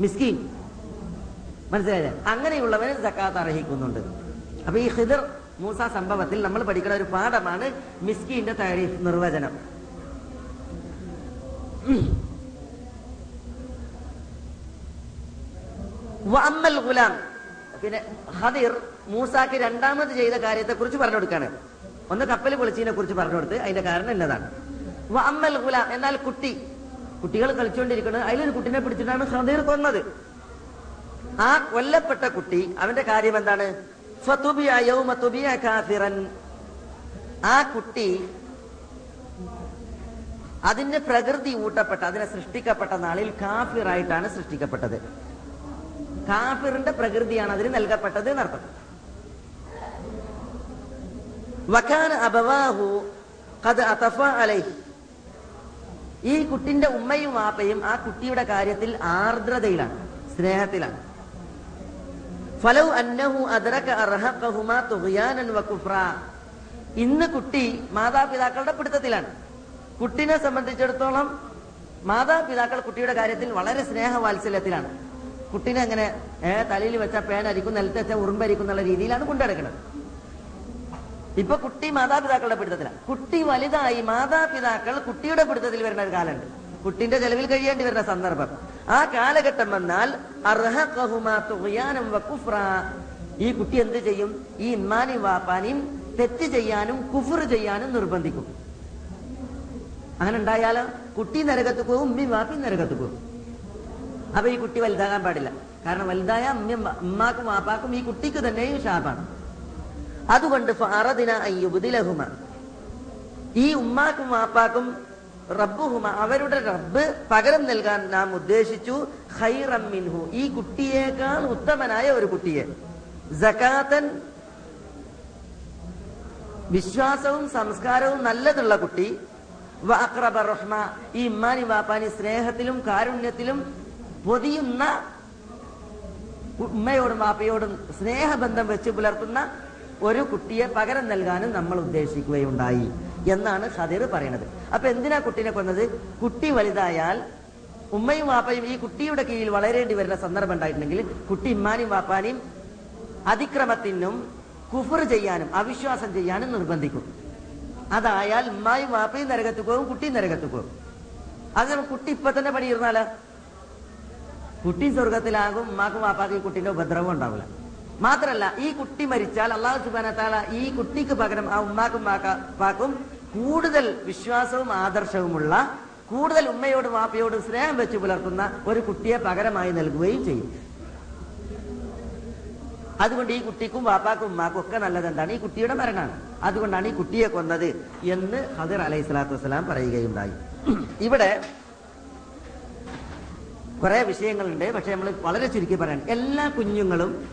മിസ്കീൻ. മനസ്സിലായില്ലേ? അങ്ങനെയുള്ളവന് ജക്കാത്ത് അർഹിക്കുന്നുണ്ട്. അപ്പൊ ഈ ഹിദർ മൂസ സംഭവത്തിൽ നമ്മൾ പഠിക്കുന്ന ഒരു പാഠമാണ് മിസ്കിന്റെ താരീഫ് നിർവചനം. വഅമ്മൽ ഗുലാം. പിന്നെ ഹദിർ മൂസാക്ക് രണ്ടാമത് ചെയ്ത കാര്യത്തെ കുറിച്ച് പറഞ്ഞു കൊടുക്കാണ് ഒന്ന് കപ്പൽ പൊളിച്ചതിനെ കുറിച്ച് പറഞ്ഞു കൊടുത്ത് അതിന്റെ കാരണം എന്നതാണ്. വഅമ്മൽ ഗുലാം എന്നാൽ കുട്ടി. കുട്ടികൾ കളിച്ചുകൊണ്ടിരിക്കുന്നത് അതിലൊരു കുട്ടിനെ പിടിച്ചിട്ടാണ് ഹദീർ കൊന്നത്. ആ കൊല്ലപ്പെട്ട കുട്ടി അവന്റെ കാര്യം എന്താണ്? ആ കുട്ടി അതിന്റെ പ്രകൃതി ഊട്ടപ്പെട്ട അതിനെ സൃഷ്ടിക്കപ്പെട്ട നാളിൽ കാഫിറായിട്ടാണ് സൃഷ്ടിക്കപ്പെട്ടത്. കാഫിറിന്റെ പ്രകൃതിയാണ് അതിന് നൽകപ്പെട്ടത് എന്നർത്ഥം. വഖാൻ അബവാഹു ഖദ് അതഫ അലൈഹി. ഈ കുട്ടിന്റെ ഉമ്മയും ആപ്പയും ആ കുട്ടിയുടെ കാര്യത്തിൽ ആർദ്രതയിലാണ് സ്നേഹത്തിലാണ്. ഫലവ് അന്നഹു അതരക അർഹഖഹുമാ വകുഫ്ര ഇന്ന് കുട്ടി മാതാപിതാക്കളുടെ പിടുത്തത്തിലാണ്. കുട്ടിനെ സംബന്ധിച്ചിടത്തോളം മാതാപിതാക്കൾ കുട്ടിയുടെ കാര്യത്തിൽ വളരെ സ്നേഹവാത്സല്യത്തിലാണ്. കുട്ടിനെ അങ്ങനെ തലയിൽ വെച്ച പേനരിക്കും നിലത്ത് വെച്ച ഉറുമ്പരിക്കും എന്നുള്ള രീതിയിലാണ് കൊണ്ടുനടക്കുന്നത് ഇപ്പൊ കുട്ടി മാതാപിതാക്കളുടെ പിടുത്തത്തിലാണ്. കുട്ടി വലുതായി മാതാപിതാക്കൾ കുട്ടിയുടെ പിടുത്തത്തിൽ വരുന്ന ഒരു കാലമുണ്ട്. കുട്ടിന്റെ ചെലവിൽ കഴിയേണ്ടി വരുന്ന സന്ദർഭം. ആ കാലഘട്ടം വന്നാൽ ഈ കുട്ടി എന്ത് ചെയ്യും? ഈ ഇമ്മാനി വാപ്പാനെയും തെറ്റ് ചെയ്യാനും കുഫർ ചെയ്യാനും നിർബന്ധിക്കും. അങ്ങനെ ഉണ്ടായാലോ? കുട്ടി നരകത്ത് പോകും ഉമ്മയും വാപ്പയും നരകത്ത് പോകും. അപ്പൊ ഈ കുട്ടി വലുതാകാൻ പാടില്ല. കാരണം വലുതായ അമ്മ ഉമ്മാക്കും വാപ്പാക്കും ഈ കുട്ടിക്ക് തന്നെയും ശാപാണ്. അതുകൊണ്ട് ഫാറദിന ഈ ഉമ്മാക്കും വാപ്പാക്കും റബ്ബുഹുമ അവരുടെ റബ്ബ് പകരം നൽകാൻ നാം ഉദ്ദേശിച്ചു ഹൈറമ്മിൻഹു മിൻഹു. ഈ കുട്ടിയേക്കാൾ ഉത്തമനായ ഒരു കുട്ടിയെ. ജക്കാത്തൻ വിശ്വാസവും സംസ്കാരവും നല്ലതുള്ള കുട്ടി. അക്രബ റഹ്മ ഈ ഇമ്മാനി വാപ്പാനി സ്നേഹത്തിലും കാരുണ്യത്തിലും പൊതിയുന്ന ഉമ്മയോടും വാപ്പയോടും സ്നേഹബന്ധം വെച്ച് പുലർത്തുന്ന ഒരു കുട്ടിയെ പകരം നൽകാനും നമ്മൾ ഉദ്ദേശിക്കുകയുണ്ടായി. എന്നാണ് ഹദീർ പറയുന്നത് അപ്പൊ എന്തിനാ കുട്ടിനെ കൊന്നത്? കുട്ടി വലുതായാൽ ഉമ്മയും വാപ്പയും ഈ കുട്ടിയുടെ കീഴിൽ വളരേണ്ടി വരുന്ന സന്ദർഭം ഉണ്ടായിട്ടുണ്ടെങ്കിൽ കുട്ടി ഇമ്മാനും വാപ്പാനെയും അതിക്രമത്തിനും കുഫർ ചെയ്യാനും അവിശ്വാസം ചെയ്യാനും നിർബന്ധിക്കും. അതായാൽ ഉമ്മായും വാപ്പയും നരകത്ത് പോകും കുട്ടിയും നരകത്ത് പോകും. അത് കുട്ടി ഇപ്പൊ തന്നെ പണിയിരുന്നാലോ? കുട്ടി സ്വർഗത്തിലാകും ഉമ്മാക്കും വാപ്പാക്കും കുട്ടിന്റെ ഉപദ്രവം ഉണ്ടാവില്ല. മാത്രല്ല ഈ കുട്ടി മരിച്ചാൽ അള്ളാഹു സുബാനത്താല ഈ കുട്ടിക്ക് പകരം ആ ഉമ്മാക്കും വാപ്പാക്കും കൂടുതൽ വിശ്വാസവും ആദർശവുമുള്ള കൂടുതൽ ഉമ്മയോടും വാപ്പയോടും സ്നേഹം വെച്ച് പുലർത്തുന്ന ഒരു കുട്ടിയെ പകരമായി നൽകുകയും ചെയ്യും. അതുകൊണ്ട് ഈ കുട്ടിക്കും വാപ്പാക്കും ഉമ്മാക്കും ഒക്കെ നല്ലത് എന്താണ് ഈ കുട്ടിയുടെ മരണമാണ്. അതുകൊണ്ടാണ് ഈ കുട്ടിയെ കൊന്നത് എന്ന് ഹദർ അലൈഹി സ്വലാത്തു വസ്സലാം പറയുകയുണ്ടായി. ഇവിടെ കുറെ വിഷയങ്ങളുണ്ട്. പക്ഷെ നമ്മൾ വളരെ ചുരുക്കി പറയാൻ എല്ലാ കുഞ്ഞുങ്ങളും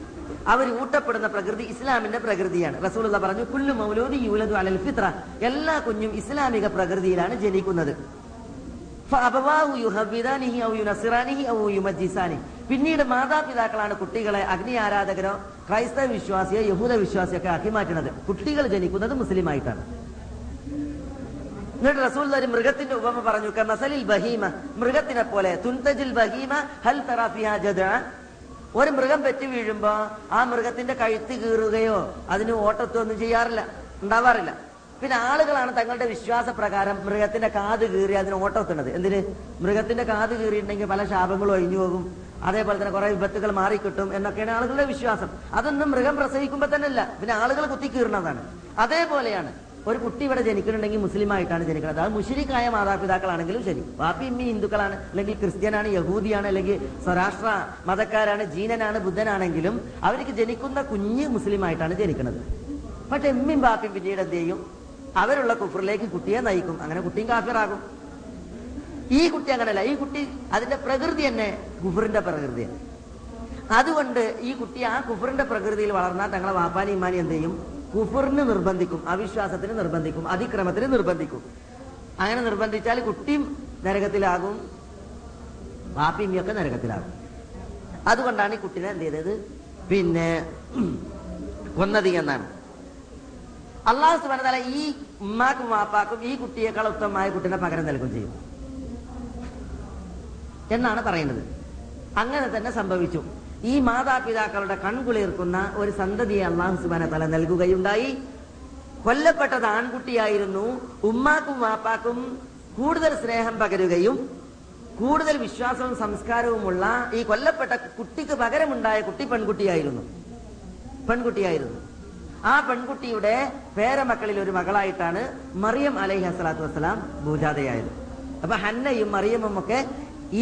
അവർ ഊട്ടപ്പെടുന്ന പ്രകൃതി ഇസ്ലാമിന്റെ പ്രകൃതിയാണ്. റസൂലുള്ള പറഞ്ഞു കുല്ലു മൗലൂദി യൂലദു അലൽ ഫിത്ര. എല്ലാ കുഞ്ഞും ഇസ്ലാമിക പ്രകൃതിയിലാണ് ജനിക്കുന്നത്. പിന്നീട് മാതാപിതാക്കളാണ് കുട്ടികളെ അഗ്നി ആരാധകരോ ക്രൈസ്തവ വിശ്വാസിയോ യഹൂദ വിശ്വാസിയോ ഒക്കെ ആക്കി മാറ്റുന്നത് കുട്ടികൾ ജനിക്കുന്നത് മുസ്ലിം ആയിട്ടാണ് എന്നിട്ട് റസൂൽ ഒരു മൃഗത്തിന്റെ ഉപമ പറഞ്ഞു മസലിൽ ബഹീമ. മൃഗത്തിനെ പോലെ തുൻതജിൽ ബഹീമ ഹൽ തറാഫിയ ഒരു മൃഗം പെറ്റി വീഴുമ്പോ ആ മൃഗത്തിന്റെ കഴുത്ത് കീറുകയോ അതിന് ഓട്ടത്തൊന്നും ചെയ്യാറില്ല ഉണ്ടാവാറില്ല. പിന്നെ ആളുകളാണ് തങ്ങളുടെ വിശ്വാസ പ്രകാരം മൃഗത്തിന്റെ കാത് കീറി അതിന് ഓട്ടത്തുന്നത് എന്തിന്? മൃഗത്തിന്റെ കാത് കീറിയിട്ടുണ്ടെങ്കിൽ പല ശാപങ്ങളും ഒഴിഞ്ഞു പോകും. അതേപോലെ തന്നെ കുറെ വിപത്തുകൾ മാറിക്കിട്ടും എന്നൊക്കെയാണ് ആളുകളുടെ വിശ്വാസം. അതൊന്നും മൃഗം പ്രസവിക്കുമ്പോ തന്നെ അല്ല പിന്നെ ആളുകൾ കുത്തി കീറുന്നതാണ് അതേപോലെയാണ് ഒരു കുട്ടി ഇവിടെ ജനിക്കുന്നുണ്ടെങ്കിൽ മുസ്ലിമായിട്ടാണ് ജനിക്കുന്നത്. അത് മുഷിരിക്കായ മാതാപിതാക്കളാണെങ്കിലും ശരി. വാപ്പി ഇമ്മി ഹിന്ദുക്കളാണ് അല്ലെങ്കിൽ ക്രിസ്ത്യനാണ് യഹൂദിയാണ് അല്ലെങ്കിൽ സ്വരാഷ്ട്ര മതക്കാരാണ് ജീനനാണ് ബുദ്ധനാണെങ്കിലും അവർക്ക് ജനിക്കുന്ന കുഞ്ഞ് മുസ്ലിമായിട്ടാണ് ജനിക്കുന്നത്. പക്ഷെ എമ്മിയും ബാപ്പിയും പിന്നീട് എന്ത് ചെയ്യും? അവരുള്ള കുഫറിലേക്ക് കുട്ടിയെ നയിക്കും. അങ്ങനെ കുട്ടിയും കാഫിറാകും. ഈ കുട്ടി അങ്ങനെയല്ല ഈ കുട്ടി അതിന്റെ പ്രകൃതി തന്നെ കുഫറിന്റെ പ്രകൃതിയാണ്. അതുകൊണ്ട് ഈ കുട്ടി ആ കുഫറിന്റെ പ്രകൃതിയിൽ വളർന്നാൽ തങ്ങളെ വാപ്പാനി ഇമാനി എന്ത് ചെയ്യും? കുഫറിന് നിർബന്ധിക്കും അവിശ്വാസത്തിന് നിർബന്ധിക്കും അതിക്രമത്തിന് നിർബന്ധിക്കും. അങ്ങനെ നിർബന്ധിച്ചാൽ കുട്ടിയും നരകത്തിലാകും ബാപ്പിമിയൊക്കെ നരകത്തിലാകും. അതുകൊണ്ടാണ് ഈ കുട്ടിനെ എന്ത് ചെയ്തത്? പിന്നെ കൊന്നത് എന്നാണ്. അള്ളാഹു സുബാന ഈ ഉമ്മാക്കും വാപ്പാക്കും ഈ കുട്ടിയേക്കാൾ ഉത്തമമായ കുട്ടിനെ പകരം നൽകും ചെയ്യും. എന്നാണ് പറയുന്നത്. അങ്ങനെ തന്നെ സംഭവിച്ചു. ഈ മാതാപിതാക്കളുടെ കൺകുളിർക്കുന്ന ഒരു സന്തതിയെ അള്ളാഹു സുബാന തല നൽകുകയുണ്ടായി. കൊല്ലപ്പെട്ടത് ആൺകുട്ടിയായിരുന്നു. ഉമ്മാക്കും വാപ്പാക്കും കൂടുതൽ സ്നേഹം പകരുകയും കൂടുതൽ വിശ്വാസവും സംസ്കാരവുമുള്ള ഈ കൊല്ലപ്പെട്ട കുട്ടിക്ക് പകരമുണ്ടായ കുട്ടി പെൺകുട്ടിയായിരുന്നു. പെൺകുട്ടിയായിരുന്നു. ആ പെൺകുട്ടിയുടെ പേരമക്കളിൽ ഒരു മകളായിട്ടാണ് മറിയം അലൈഹി അസ്സലാത്തു വസ്സലാം ഭൂജാതയായത്. അപ്പൊ ഹന്നയും മറിയമും ഒക്കെ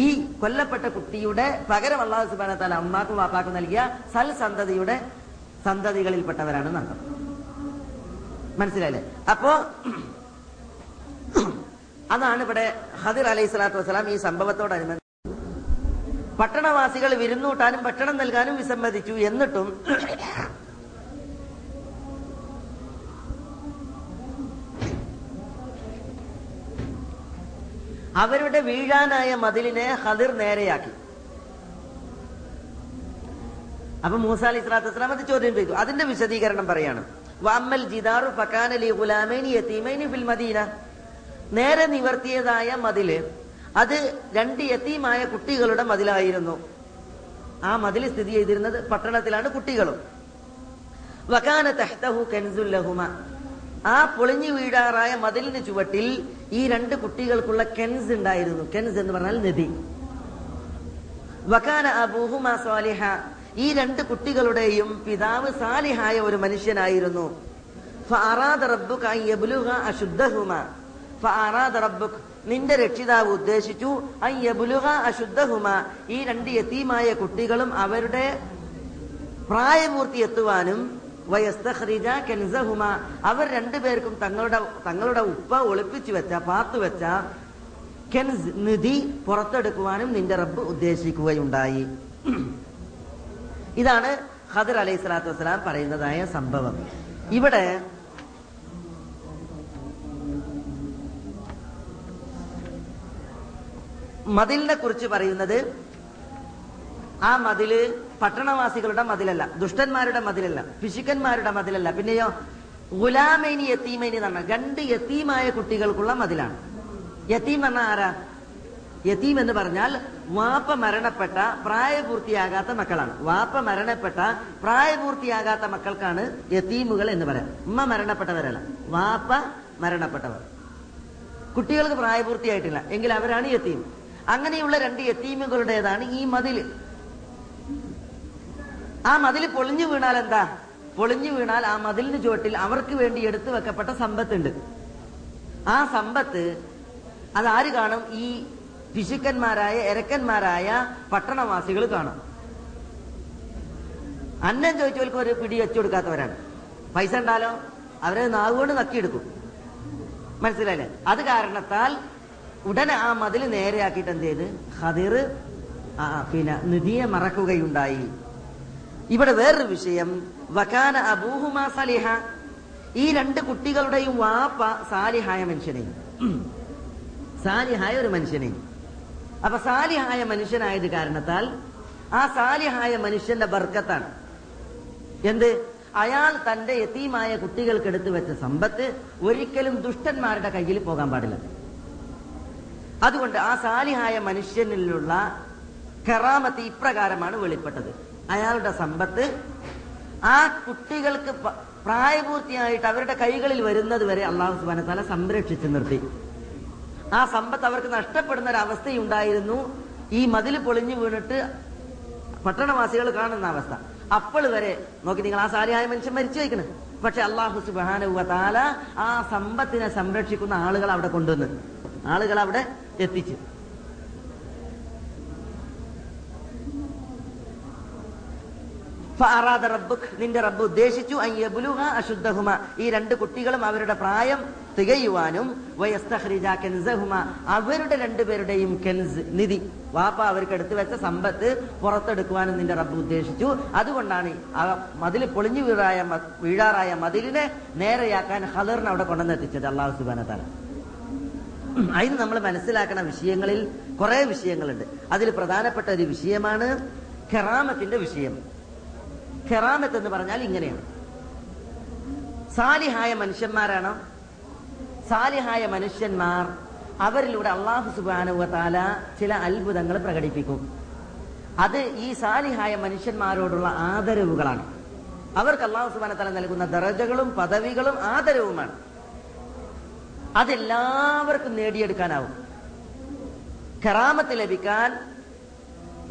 ഈ കൊല്ലപ്പെട്ട കുട്ടിയുടെ പകരം അള്ളാഹു സുബാന താല അമ്മാക്കും വാപ്പാക്കും നൽകിയ സൽ സന്തതിയുടെ സന്തതികളിൽപ്പെട്ടവരാണ് നന്ദം മനസ്സിലായില്ലേ? അപ്പോ അതാണ് ഇവിടെ ഹദിർ അലൈഹി സ്വലാത്തു വസ്സലാം ഈ സംഭവത്തോടനുബന്ധിച്ച് പട്ടണവാസികൾ വിരുന്നൂട്ടാനും ഭക്ഷണം നൽകാനും വിസമ്മതിച്ചു എന്നിട്ടും അവരുടെ വീഴാനായ മതിലിനെ ഹദിർ നേരെയാക്കി. അപ്പൊ മൂസ അലി വസ്സലാം അത് ചോദ്യം ചെയ്തു. അതിന്റെ വിശദീകരണം പറയാണ്. ജിദാറു ഫിൽ മദീന. നേരെ നിവർത്തിയതായ മതിൽ അത് രണ്ട് യത്തീമായ കുട്ടികളുടെ മതിലായിരുന്നു. ആ മതിൽ സ്ഥിതി ചെയ്തിരുന്നത് പട്ടണത്തിലാണ് കുട്ടികളും. ആ പൊളിഞ്ഞു വീഴാറായ മതിലിന് ചുവട്ടിൽ ഈ രണ്ട് കുട്ടികൾക്കുള്ള കെൻസ് ഉണ്ടായിരുന്നു. കെൻസ് എന്ന് പറഞ്ഞാൽ നിധി വകാന അബൂഹുമ ഈ രണ്ട് കുട്ടികളുടെയും പിതാവ് സാലിഹായ ഒരു മനുഷ്യനായിരുന്നു. നിന്റെ രക്ഷിതാവ് ഉദ്ദേശിച്ചു അശുദ്ധഹുമ. ഈ രണ്ട് യതീമായ കുട്ടികളും അവരുടെ പ്രായപൂർത്തി എത്തുവാനും വയസ്തഖ്രിജ കെൻസഹുമ. അവർ രണ്ടുപേർക്കും തങ്ങളുടെ തങ്ങളുടെ ഉപ്പ ഒളിപ്പിച്ചു വെച്ച പാത്തു വെച്ച കെൻസ് നിധി പുറത്തെടുക്കുവാനും നിന്റെ റബ്ബ് ഉദ്ദേശിക്കുകയുണ്ടായി. ഇതാണ് ഖദർ അലൈഹി സ്വലാത്തു വസ്സലാം പറയുന്നതായ സംഭവം. ഇവിടെ മതിലിനെ കുറിച്ച് പറയുന്നത് ആ മതിൽ പട്ടണവാസികളുടെ മതിലല്ല ദുഷ്ടന്മാരുടെ മതിലല്ല പിശുക്കന്മാരുടെ മതിലല്ല. പിന്നെയോ ഗുലാമേനി യത്തീമേനി എന്ന് പറഞ്ഞാൽ രണ്ട് യത്തീമായ കുട്ടികൾക്കുള്ള മതിലാണ്. യത്തീം എന്ന ആരാ? യത്തീം എന്ന് പറഞ്ഞാൽ വാപ്പ മരണപ്പെട്ട പ്രായപൂർത്തിയാകാത്ത മക്കളാണ്. വാപ്പ മരണപ്പെട്ട പ്രായപൂർത്തിയാകാത്ത മക്കൾക്കാണ് യത്തീമുകൾ എന്ന് പറയാം. ഉമ്മ മരണപ്പെട്ടവരല്ല വാപ്പ മരണപ്പെട്ടവർ. കുട്ടികൾക്ക് പ്രായപൂർത്തിയായിട്ടില്ല എങ്കിൽ അവരാണ് യത്തീം. അങ്ങനെയുള്ള രണ്ട് യത്തീമുകളുടേതാണ് ഈ മതിൽ. ആ മതിൽ പൊളിഞ്ഞു വീണാൽ എന്താ? പൊളിഞ്ഞു വീണാൽ ആ മതിലിന് ചുവട്ടിൽ അവർക്ക് വേണ്ടി എടുത്തു വെക്കപ്പെട്ട സമ്പത്തുണ്ട്. ആ സമ്പത്ത് അത് ആര് കാണും? ഈ പിശുക്കന്മാരായ എരക്കന്മാരായ പട്ടണവാസികൾ കാണും. അന്നം ചോദിച്ചവർക്ക് ഒരു പിടി വെച്ചു കൊടുക്കാത്തവരാണ്. പൈസ ഉണ്ടാലോ അവരെ നാവുകൊണ്ട് നക്കിയെടുക്കും മനസ്സിലായില്ലേ? അത് കാരണത്താൽ ഉടനെ ആ മതിൽ നേരെയാക്കിയിട്ട് എന്ത് ചെയ്ത്? ഹതിർ ആ പിന്നെ നിധിയെ മറക്കുകയുണ്ടായി. ഇവിടെ വേറൊരു വിഷയം. വകാന അബൂഹുമാ സലിഹ. ഈ രണ്ട് കുട്ടികളുടെയും വാപ്പ സാലിഹായ മനുഷ്യനെയും സാലിഹായ ഒരു മനുഷ്യനെയും അപ്പൊ സാലിഹായ മനുഷ്യനായത് കാരണത്താൽ ആ സാലിഹായ മനുഷ്യന്റെ ബർക്കത്താണ്. എന്ത്? അയാൾ തന്റെ യത്തീമായ കുട്ടികൾക്ക് എടുത്തു വെച്ച സമ്പത്ത് ഒരിക്കലും ദുഷ്ടന്മാരുടെ കയ്യിൽ പോകാൻ പാടില്ല. അതുകൊണ്ട് ആ സാലിഹായ മനുഷ്യനിലുള്ള കറാമത്ത് ഇപ്രകാരമാണ് വെളിപ്പെട്ടത്. അയാളുടെ സമ്പത്ത് ആ കുട്ടികൾക്ക് പ്രായപൂർത്തിയായിട്ട് അവരുടെ കൈകളിൽ വരുന്നത് വരെ അള്ളാഹു സുബാന തല സംരക്ഷിച്ചു നിർത്തി. ആ സമ്പത്ത് അവർക്ക് നഷ്ടപ്പെടുന്ന ഒരു അവസ്ഥയുണ്ടായിരുന്നു ഈ മതിൽ പൊളിഞ്ഞു വീണിട്ട് പട്ടണവാസികൾ കാണുന്ന അവസ്ഥ. അപ്പോൾ വരെ നോക്കി നിങ്ങൾ ആ സാരിയായ മനുഷ്യൻ മരിച്ചു വയ്ക്കണം. പക്ഷെ അള്ളാഹു സുബാനുവ താല ആ സമ്പത്തിനെ സംരക്ഷിക്കുന്ന ആളുകൾ അവിടെ കൊണ്ടുവന്ന് ആളുകൾ അവിടെ എത്തിച്ചു. റബ്ബുക് നിന്റെ റബ്ബ് ഉദ്ദേശിച്ചു അശുദ്ധഹുമ. ഈ രണ്ട് കുട്ടികളും അവരുടെ പ്രായം തികയുവാനും അവരുടെ രണ്ടുപേരുടെയും കെൻസ് നിധി. വാപ്പ അവർക്ക് എടുത്തു വെച്ച സമ്പത്ത് പുറത്തെടുക്കുവാനും നിന്റെ റബ്ബ് ഉദ്ദേശിച്ചു. അതുകൊണ്ടാണ് മതിൽ പൊളിഞ്ഞു വീഴായ വീഴാറായ മതിലിനെ നേരെയാക്കാൻ ഹലറിനെ അവിടെ കൊണ്ടുവന്നെത്തിച്ചത് അള്ളാഹു സുബാന തല അതിന് നമ്മൾ മനസ്സിലാക്കുന്ന വിഷയങ്ങളിൽ കുറെ വിഷയങ്ങളുണ്ട്. അതിൽ പ്രധാനപ്പെട്ട ഒരു വിഷയമാണ് കെറാമത്തിന്റെ വിഷയം. ഖെറാമത്ത് എന്ന് പറഞ്ഞാൽ ഇങ്ങനെയാണ്. സാലിഹായ മനുഷ്യന്മാരാണ്? സാലിഹായ മനുഷ്യന്മാർ അവരിലൂടെ അള്ളാഹു സുബാനുവ താല ചില അത്ഭുതങ്ങൾ പ്രകടിപ്പിക്കും. അത് ഈ സാലിഹായ മനുഷ്യന്മാരോടുള്ള ആദരവുകളാണ്. അവർക്ക് അള്ളാഹു സുബാന തല നൽകുന്ന ദറജകളും പദവികളും ആദരവുമാണ്. അതെല്ലാവർക്കും നേടിയെടുക്കാനാവും. കറാമത്ത് ലഭിക്കാൻ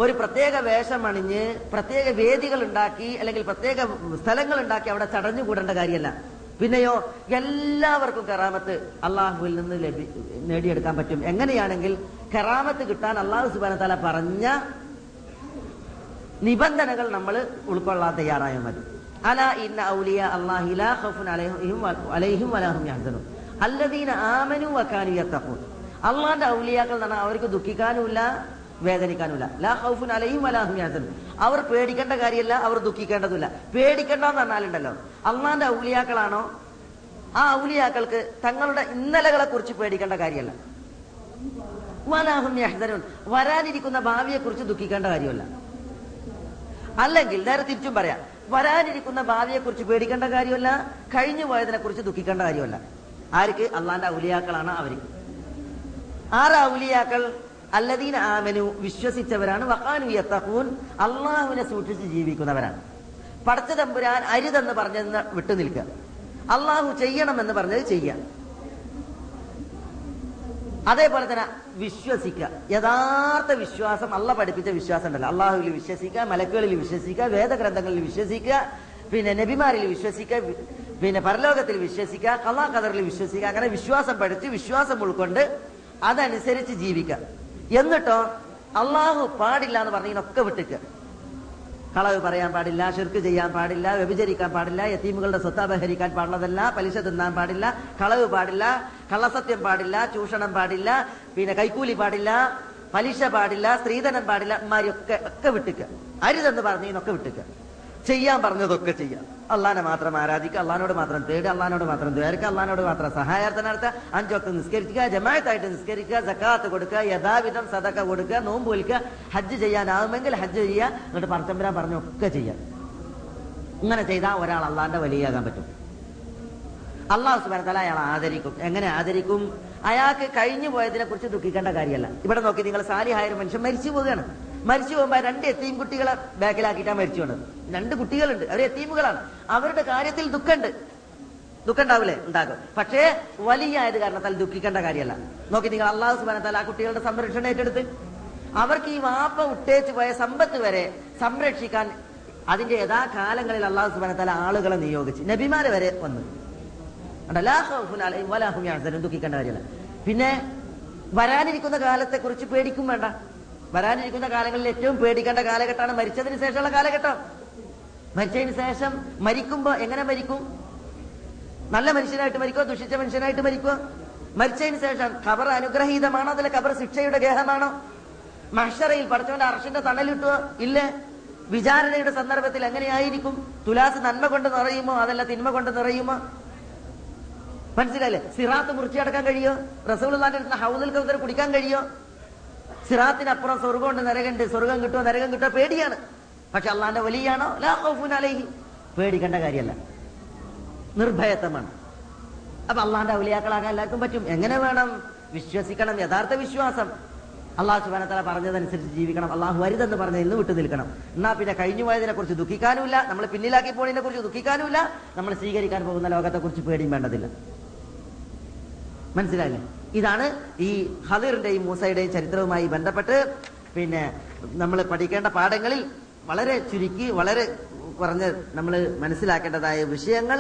ഒരു പ്രത്യേക വേഷം അണിഞ്ഞ് പ്രത്യേക വേദികൾ ഉണ്ടാക്കി അല്ലെങ്കിൽ പ്രത്യേക സ്ഥലങ്ങൾ ഉണ്ടാക്കി അവിടെ ചടഞ്ഞു കൂടേണ്ട കാര്യമല്ല. പിന്നെയോ എല്ലാവർക്കും കറാമത്ത് അള്ളാഹുവിൽ നിന്ന് ലഭി നേടിയെടുക്കാൻ പറ്റും. എങ്ങനെയാണെങ്കിൽ കറാമത്ത് കിട്ടാൻ അള്ളാഹു സുബാന തല പറഞ്ഞ നിബന്ധനകൾ നമ്മൾ ഉൾക്കൊള്ളാൻ തയ്യാറായാൽ മതി. അല ഇന്ന ഔലിയ അള്ളാഹി ലാ ഖൗഫുൻ അലൈഹിം വലാഹും യഹ്സനൂൻ. അല്ലദീന ആമനു വകാനു യത്തഖൂൻ. അള്ളാന്റെ ഔലിയാക്കൾ എന്ന് പറഞ്ഞാൽ അവർക്ക് ദുഃഖിക്കാനുമില്ല വേദനിക്കാനുമില്ല. ലാ ഖൗഫുൻ അലൈഹിം വലാഹും യാസനും അവർ പേടിക്കേണ്ട കാര്യമല്ല അവർ ദുഃഖിക്കേണ്ടതില്ല പേടിക്കേണ്ടെന്ന് പറഞ്ഞാലുണ്ടല്ലോ അള്ളാന്റെ ഔലിയാക്കളാണോ? ആ ഔലിയാക്കൾക്ക് തങ്ങളുടെ ഇന്നലകളെ കുറിച്ച് പേടിക്കേണ്ട കാര്യമല്ല. വലാഹും യഹ്സനൂൻ. വരാനിരിക്കുന്ന ഭാവിയെ കുറിച്ച് ദുഃഖിക്കേണ്ട കാര്യമല്ല. അല്ലെങ്കിൽ നേരെ തിരിച്ചും പറയാം. വരാനിരിക്കുന്ന ഭാവിയെ കുറിച്ച് പേടിക്കേണ്ട കാര്യമല്ല. കഴിഞ്ഞു പോയതിനെ കുറിച്ച് ദുഃഖിക്കേണ്ട കാര്യമല്ല. ആർക്ക്? അള്ളാന്റെ ഔലിയാക്കളാണ് അവർക്ക് ആരാ ഔലിയാക്കൾ അല്ലദീന ആമനു വിശ്വസിച്ചവരാണ്. വഖാനു യത്തഖൂൻ അള്ളാഹുവിനെ സൂക്ഷിച്ച് ജീവിക്കുന്നവരാണ്. പടച്ച തമ്പുരാൻ അരുതെന്ന് പറഞ്ഞതെന്ന് വിട്ടു നിൽക്കുക. അള്ളാഹു ചെയ്യണമെന്ന് പറഞ്ഞത് ചെയ്യുക അതേപോലെ തന്നെ വിശ്വസിക്കുക. യഥാർത്ഥ വിശ്വാസം അള്ള പഠിപ്പിച്ച വിശ്വാസം ഉണ്ടല്ലോ അള്ളാഹുവിൽ വിശ്വസിക്കുക മലക്കുകളിൽ വിശ്വസിക്കുക വേദഗ്രന്ഥങ്ങളിൽ വിശ്വസിക്കുക പിന്നെ നബിമാരിൽ വിശ്വസിക്കുക പിന്നെ പരലോകത്തിൽ വിശ്വസിക്കുക കള്ളാ കദറിൽ വിശ്വസിക്കുക. അങ്ങനെ വിശ്വാസം പഠിച്ച് വിശ്വാസം ഉൾക്കൊണ്ട് അതനുസരിച്ച് ജീവിക്കുക. എന്നിട്ടോ അള്ളാഹു പാടില്ല എന്ന് പറഞ്ഞതിനൊക്കെ വിട്ടിക്കുക കളവ് പറയാൻ പാടില്ല ഷിർക്ക് ചെയ്യാൻ പാടില്ല വ്യഭിചരിക്കാൻ പാടില്ല യത്തീമുകളുടെ സ്വത്ത് അപഹരിക്കാൻ പാടുള്ളതല്ല പലിശ തിന്നാൻ പാടില്ല കളവ് പാടില്ല കള്ളസത്യം പാടില്ല ചൂഷണം പാടില്ല പിന്നെ കൈക്കൂലി പാടില്ല പലിശ പാടില്ല സ്ത്രീധനം പാടില്ല ഇമാരിയൊക്കെ ഒക്കെ വിട്ടുക അരുതെന്ന് പറഞ്ഞതിനൊക്കെ വിട്ടുക ചെയ്യാൻ പറഞ്ഞതൊക്കെ ചെയ്യാം. അള്ളാനെ മാത്രം ആരാധിക്കുക അള്ളഹാനോട് മാത്രം തേടുക അള്ളഹാനോട് മാത്രം ദ്വേർക്കുക അള്ളഹാനോട് മാത്രം സഹായാർത്ഥന നടത്തുക അഞ്ചൊക്കെ നിസ്കരിക്കുക ജമായത്തായിട്ട് നിസ്കരിക്കുക സക്കാത്ത് കൊടുക്കുക യഥാവിധം സദക്ക കൊടുക്കുക നോമ്പ് വിൽക്കുക ഹജ്ജ് ചെയ്യാനാവുമെങ്കിൽ ഹജ്ജ് ചെയ്യുക എന്നിട്ട് പറച്ചമ്പരാൻ പറഞ്ഞൊക്കെ ചെയ്യാം ഇങ്ങനെ ചെയ്താൽ ഒരാൾ അള്ളാന്റെ വലിയാകാൻ പറ്റും. അള്ളാഹു സുബാന തല അയാൾ ആദരിക്കും. എങ്ങനെ ആദരിക്കും? അയാൾക്ക് കഴിഞ്ഞു പോയതിനെ കുറിച്ച് ദുഃഖിക്കേണ്ട കാര്യമല്ല. ഇവിടെ നോക്കി നിങ്ങൾ സാലിഹായ ഒരു മനുഷ്യൻ മരിച്ചു പോവുകയാണ്. മരിച്ചു പോകുമ്പോ രണ്ട് എത്തീം കുട്ടികളെ ബാക്കിലാക്കിയിട്ടാണ് മരിച്ചു പോണത്. രണ്ട് കുട്ടികളുണ്ട്. അവർ എത്തീമുകളാണ്. അവരുടെ കാര്യത്തിൽ ദുഃഖമുണ്ട്. ദുഃഖം ഉണ്ടാവില്ലേ ഉണ്ടാകും. പക്ഷേ വലിയ ആയത് കാരണത്താൽ ദുഃഖിക്കേണ്ട കാര്യമല്ല. നോക്കി നിങ്ങൾ അള്ളാഹു സുബാനത്താൽ ആ കുട്ടികളുടെ സംരക്ഷണം ഏറ്റെടുത്ത്. അവർക്ക് ഈ വാപ്പ ഉട്ടേച്ച് പോയ സമ്പത്ത് വരെ സംരക്ഷിക്കാൻ അതിന്റെ യഥാ കാലങ്ങളിൽ അള്ളാഹു സുബാനത്താൽ ആളുകളെ നിയോഗിച്ച്. നബിമാരെ വരെ വന്നു. ദുഃഖിക്കേണ്ട കാര്യമല്ല. പിന്നെ വരാനിരിക്കുന്ന കാലത്തെ കുറിച്ച് പേടിക്കും വേണ്ട. വരാനിരിക്കുന്ന കാലങ്ങളിൽ ഏറ്റവും പേടിക്കേണ്ട കാലഘട്ടമാണ് മരിച്ചതിന് ശേഷമുള്ള കാലഘട്ടം. മരിച്ചതിന് ശേഷം മരിക്കുമ്പോ എങ്ങനെ മരിക്കും? നല്ല മനുഷ്യനായിട്ട് മരിക്കോ ദുഷിച്ച മനുഷ്യനായിട്ട് മരിക്കോ മരിച്ചതിന് ശേഷം ഖബർ അനുഗ്രഹീതമാണോ? അതിലെ ഖബർ ശിക്ഷയുടെ ഗേഹമാണോ? മഹ്ഷറയിൽ പഠിച്ചവന്റെ അർഷിന്റെ തണലിട്ടുക ഇല്ല? വിചാരണയുടെ സന്ദർഭത്തിൽ എങ്ങനെയായിരിക്കും? തുലാസ് നന്മ കൊണ്ട് നിറയുമോ? അതല്ല തിന്മ കൊണ്ട് നിറയുമോ? മനസ്സിലായില്ലേ? സിറാത്ത് മുറിച്ചടക്കാൻ കഴിയോ? അടുത്ത് ഹൗദുൽ കൗസർ കുടിക്കാൻ കഴിയോ? സിറാത്തിനപ്പുറം സ്വർഗമുണ്ട് നരകണ്ട്. സ്വർഗം കിട്ടുമോ നരകം കിട്ടുമോ പേടിയാണ്. പക്ഷെ അള്ളാന്റെ വലിയാണോ? അലൈഹി. പേടിക്കേണ്ട കാര്യമല്ല. നിർഭയത്വമാണ്. അപ്പൊ അള്ളാന്റെ ഔലിയാക്കളാകാൻ എല്ലാവർക്കും പറ്റും. എങ്ങനെ വേണം? വിശ്വസിക്കണം. യഥാർത്ഥ വിശ്വാസം. അള്ളാഹു സുബാനത്തല പറഞ്ഞതനുസരിച്ച് ജീവിക്കണം. അള്ളാഹു വരുതെന്ന് പറഞ്ഞതിൽ നിന്ന് വിട്ടു നിൽക്കണം. എന്നാ പിന്നെ കഴിഞ്ഞു പോയതിനെ കുറിച്ച് ദുഃഖിക്കാനുമില്ല. നമ്മൾ പിന്നിലാക്കി പോയതിനെ കുറിച്ച് ദുഃഖിക്കാനുമില്ല. നമ്മൾ സ്വീകരിക്കാൻ പോകുന്ന ലോകത്തെ കുറിച്ച് പേടിയും വേണ്ടതില്ല. മനസ്സിലായില്ലേ? ഇതാണ് ഈ ഹദീറിന്റെയും മൂസയുടെയും ചരിത്രവുമായി ബന്ധപ്പെട്ട് പിന്നെ നമ്മൾ പഠിക്കേണ്ട പാഠങ്ങളിൽ വളരെ ചുരുക്കി വളരെ കുറഞ്ഞ് നമ്മൾ മനസ്സിലാക്കേണ്ടതായ വിഷയങ്ങൾ.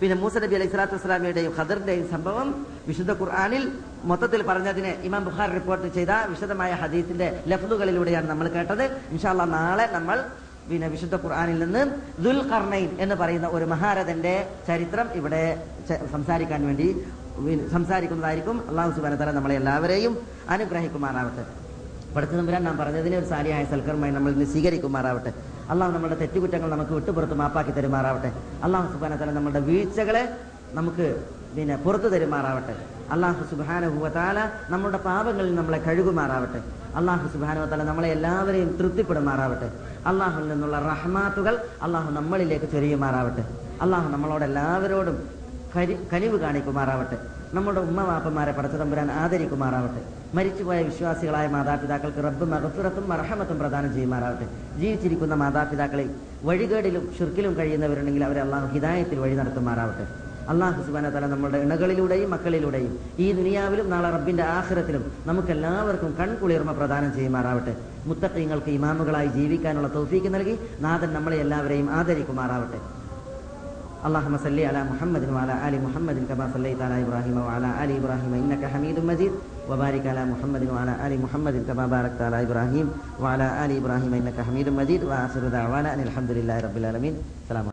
പിന്നെ മൂസ നബി അലൈഹി സ്വലാത്തു വസ്സലാമിയുടെയും ഖദറിന്റെയും സംഭവം വിശുദ്ധ ഖുർആാനിൽ മൊത്തത്തിൽ പറഞ്ഞതിനെ ഇമാം ബുഖാർ റിപ്പോർട്ട് ചെയ്ത വിശദമായ ഹദീത്തിന്റെ ലഫ്ലുകളിലൂടെയാണ് നമ്മൾ കേട്ടത്. ഇൻഷാല്ല നാളെ നമ്മൾ പിന്നെ വിശുദ്ധ ഖുർആാനിൽ നിന്ന് ദുൽ ഖർണൈൻ എന്ന് പറയുന്ന ഒരു മഹാരഥന്റെ ചരിത്രം ഇവിടെ സംസാരിക്കാൻ വേണ്ടി സംസാരിക്കുന്നതായിരിക്കും. അള്ളാഹു സുബാന തല നമ്മളെ എല്ലാവരെയും അനുഗ്രഹിക്കുമാറാവട്ടെ. പഠിച്ച തമ്പുരാൻ നാം പറഞ്ഞതിനെ ഒരു സാലിയായ സൽക്കർമ്മമായി നമ്മൾ ഇന്ന് സ്വീകരിക്കുമാറാവട്ടെ. അള്ളാഹു നമ്മുടെ തെറ്റുകുറ്റങ്ങൾ നമുക്ക് വിട്ടുപുറത്ത് മാപ്പാക്കി തരുമാറാവട്ടെ. അള്ളാഹു സുബാന തല നമ്മുടെ വീഴ്ചകളെ നമുക്ക് പിന്നെ പുറത്തു തരുമാറാവട്ടെ. അള്ളാഹു സുബാനുഭവത്താല നമ്മുടെ പാപങ്ങളിൽ നമ്മളെ കഴുകുമാറാവട്ടെ. അള്ളാഹു സുബാനുവത്താല നമ്മളെ എല്ലാവരെയും തൃപ്തിപ്പെടുമാറാവട്ടെ. അള്ളാഹുവിൽ നിന്നുള്ള റഹ്മാത്തുകൾ അള്ളാഹു നമ്മളിലേക്ക് ചൊരിയുമാറാവട്ടെ. അള്ളാഹു നമ്മളോട് എല്ലാവരോടും കനിവ് കാണിക്കുമാറാവട്ടെ. നമ്മുടെ ഉമ്മ വാപ്പന്മാരെ പടച്ചതമ്പുരാൻ ആദരിക്കുമാറാവട്ടെ. മരിച്ചുപോയ വിശ്വാസികളായ മാതാപിതാക്കൾക്ക് റബ്ബ് മകത്തുറത്തും മർഹമത്തും പ്രദാനം ചെയ്യുമാറാവട്ടെ. ജീവിച്ചിരിക്കുന്ന മാതാപിതാക്കളെ വഴികേടിലും ഷുർക്കിലും കഴിയുന്നവരുണ്ടെങ്കിൽ അവരെ അള്ളാഹു ഹിദായത്തിൽ വഴി നടത്തുമാറാവട്ടെ. അള്ളാഹു സുബാന തല നമ്മുടെ ഇണകളിലൂടെയും മക്കളിലൂടെയും ഈ ദുനിയാവിലും നാളെ റബ്ബിന്റെ ആഖിറത്തിലും നമുക്ക് എല്ലാവർക്കും കൺകുളിർമ പ്രദാനം ചെയ്യുമാറാവട്ടെ. മുത്തക്കീങ്ങൾക്ക് ഇമാമുകളായി ജീവിക്കാനുള്ള തൗഫീക്ക് നൽകി നാഥൻ നമ്മളെ എല്ലാവരെയും ആദരിക്കുമാറാവട്ടെ. اللهم صل على محمد وعلى آل محمد كما صليت على إبراهيم وعلى آل إبراهيم إنك حميد مجيد. وبارك على محمد وعلى آل محمد كما باركت على إبراهيم وعلى آل إبراهيم إنك حميد مجيد. وآخر دعوانا أن الحمد لله رب العالمين. سلام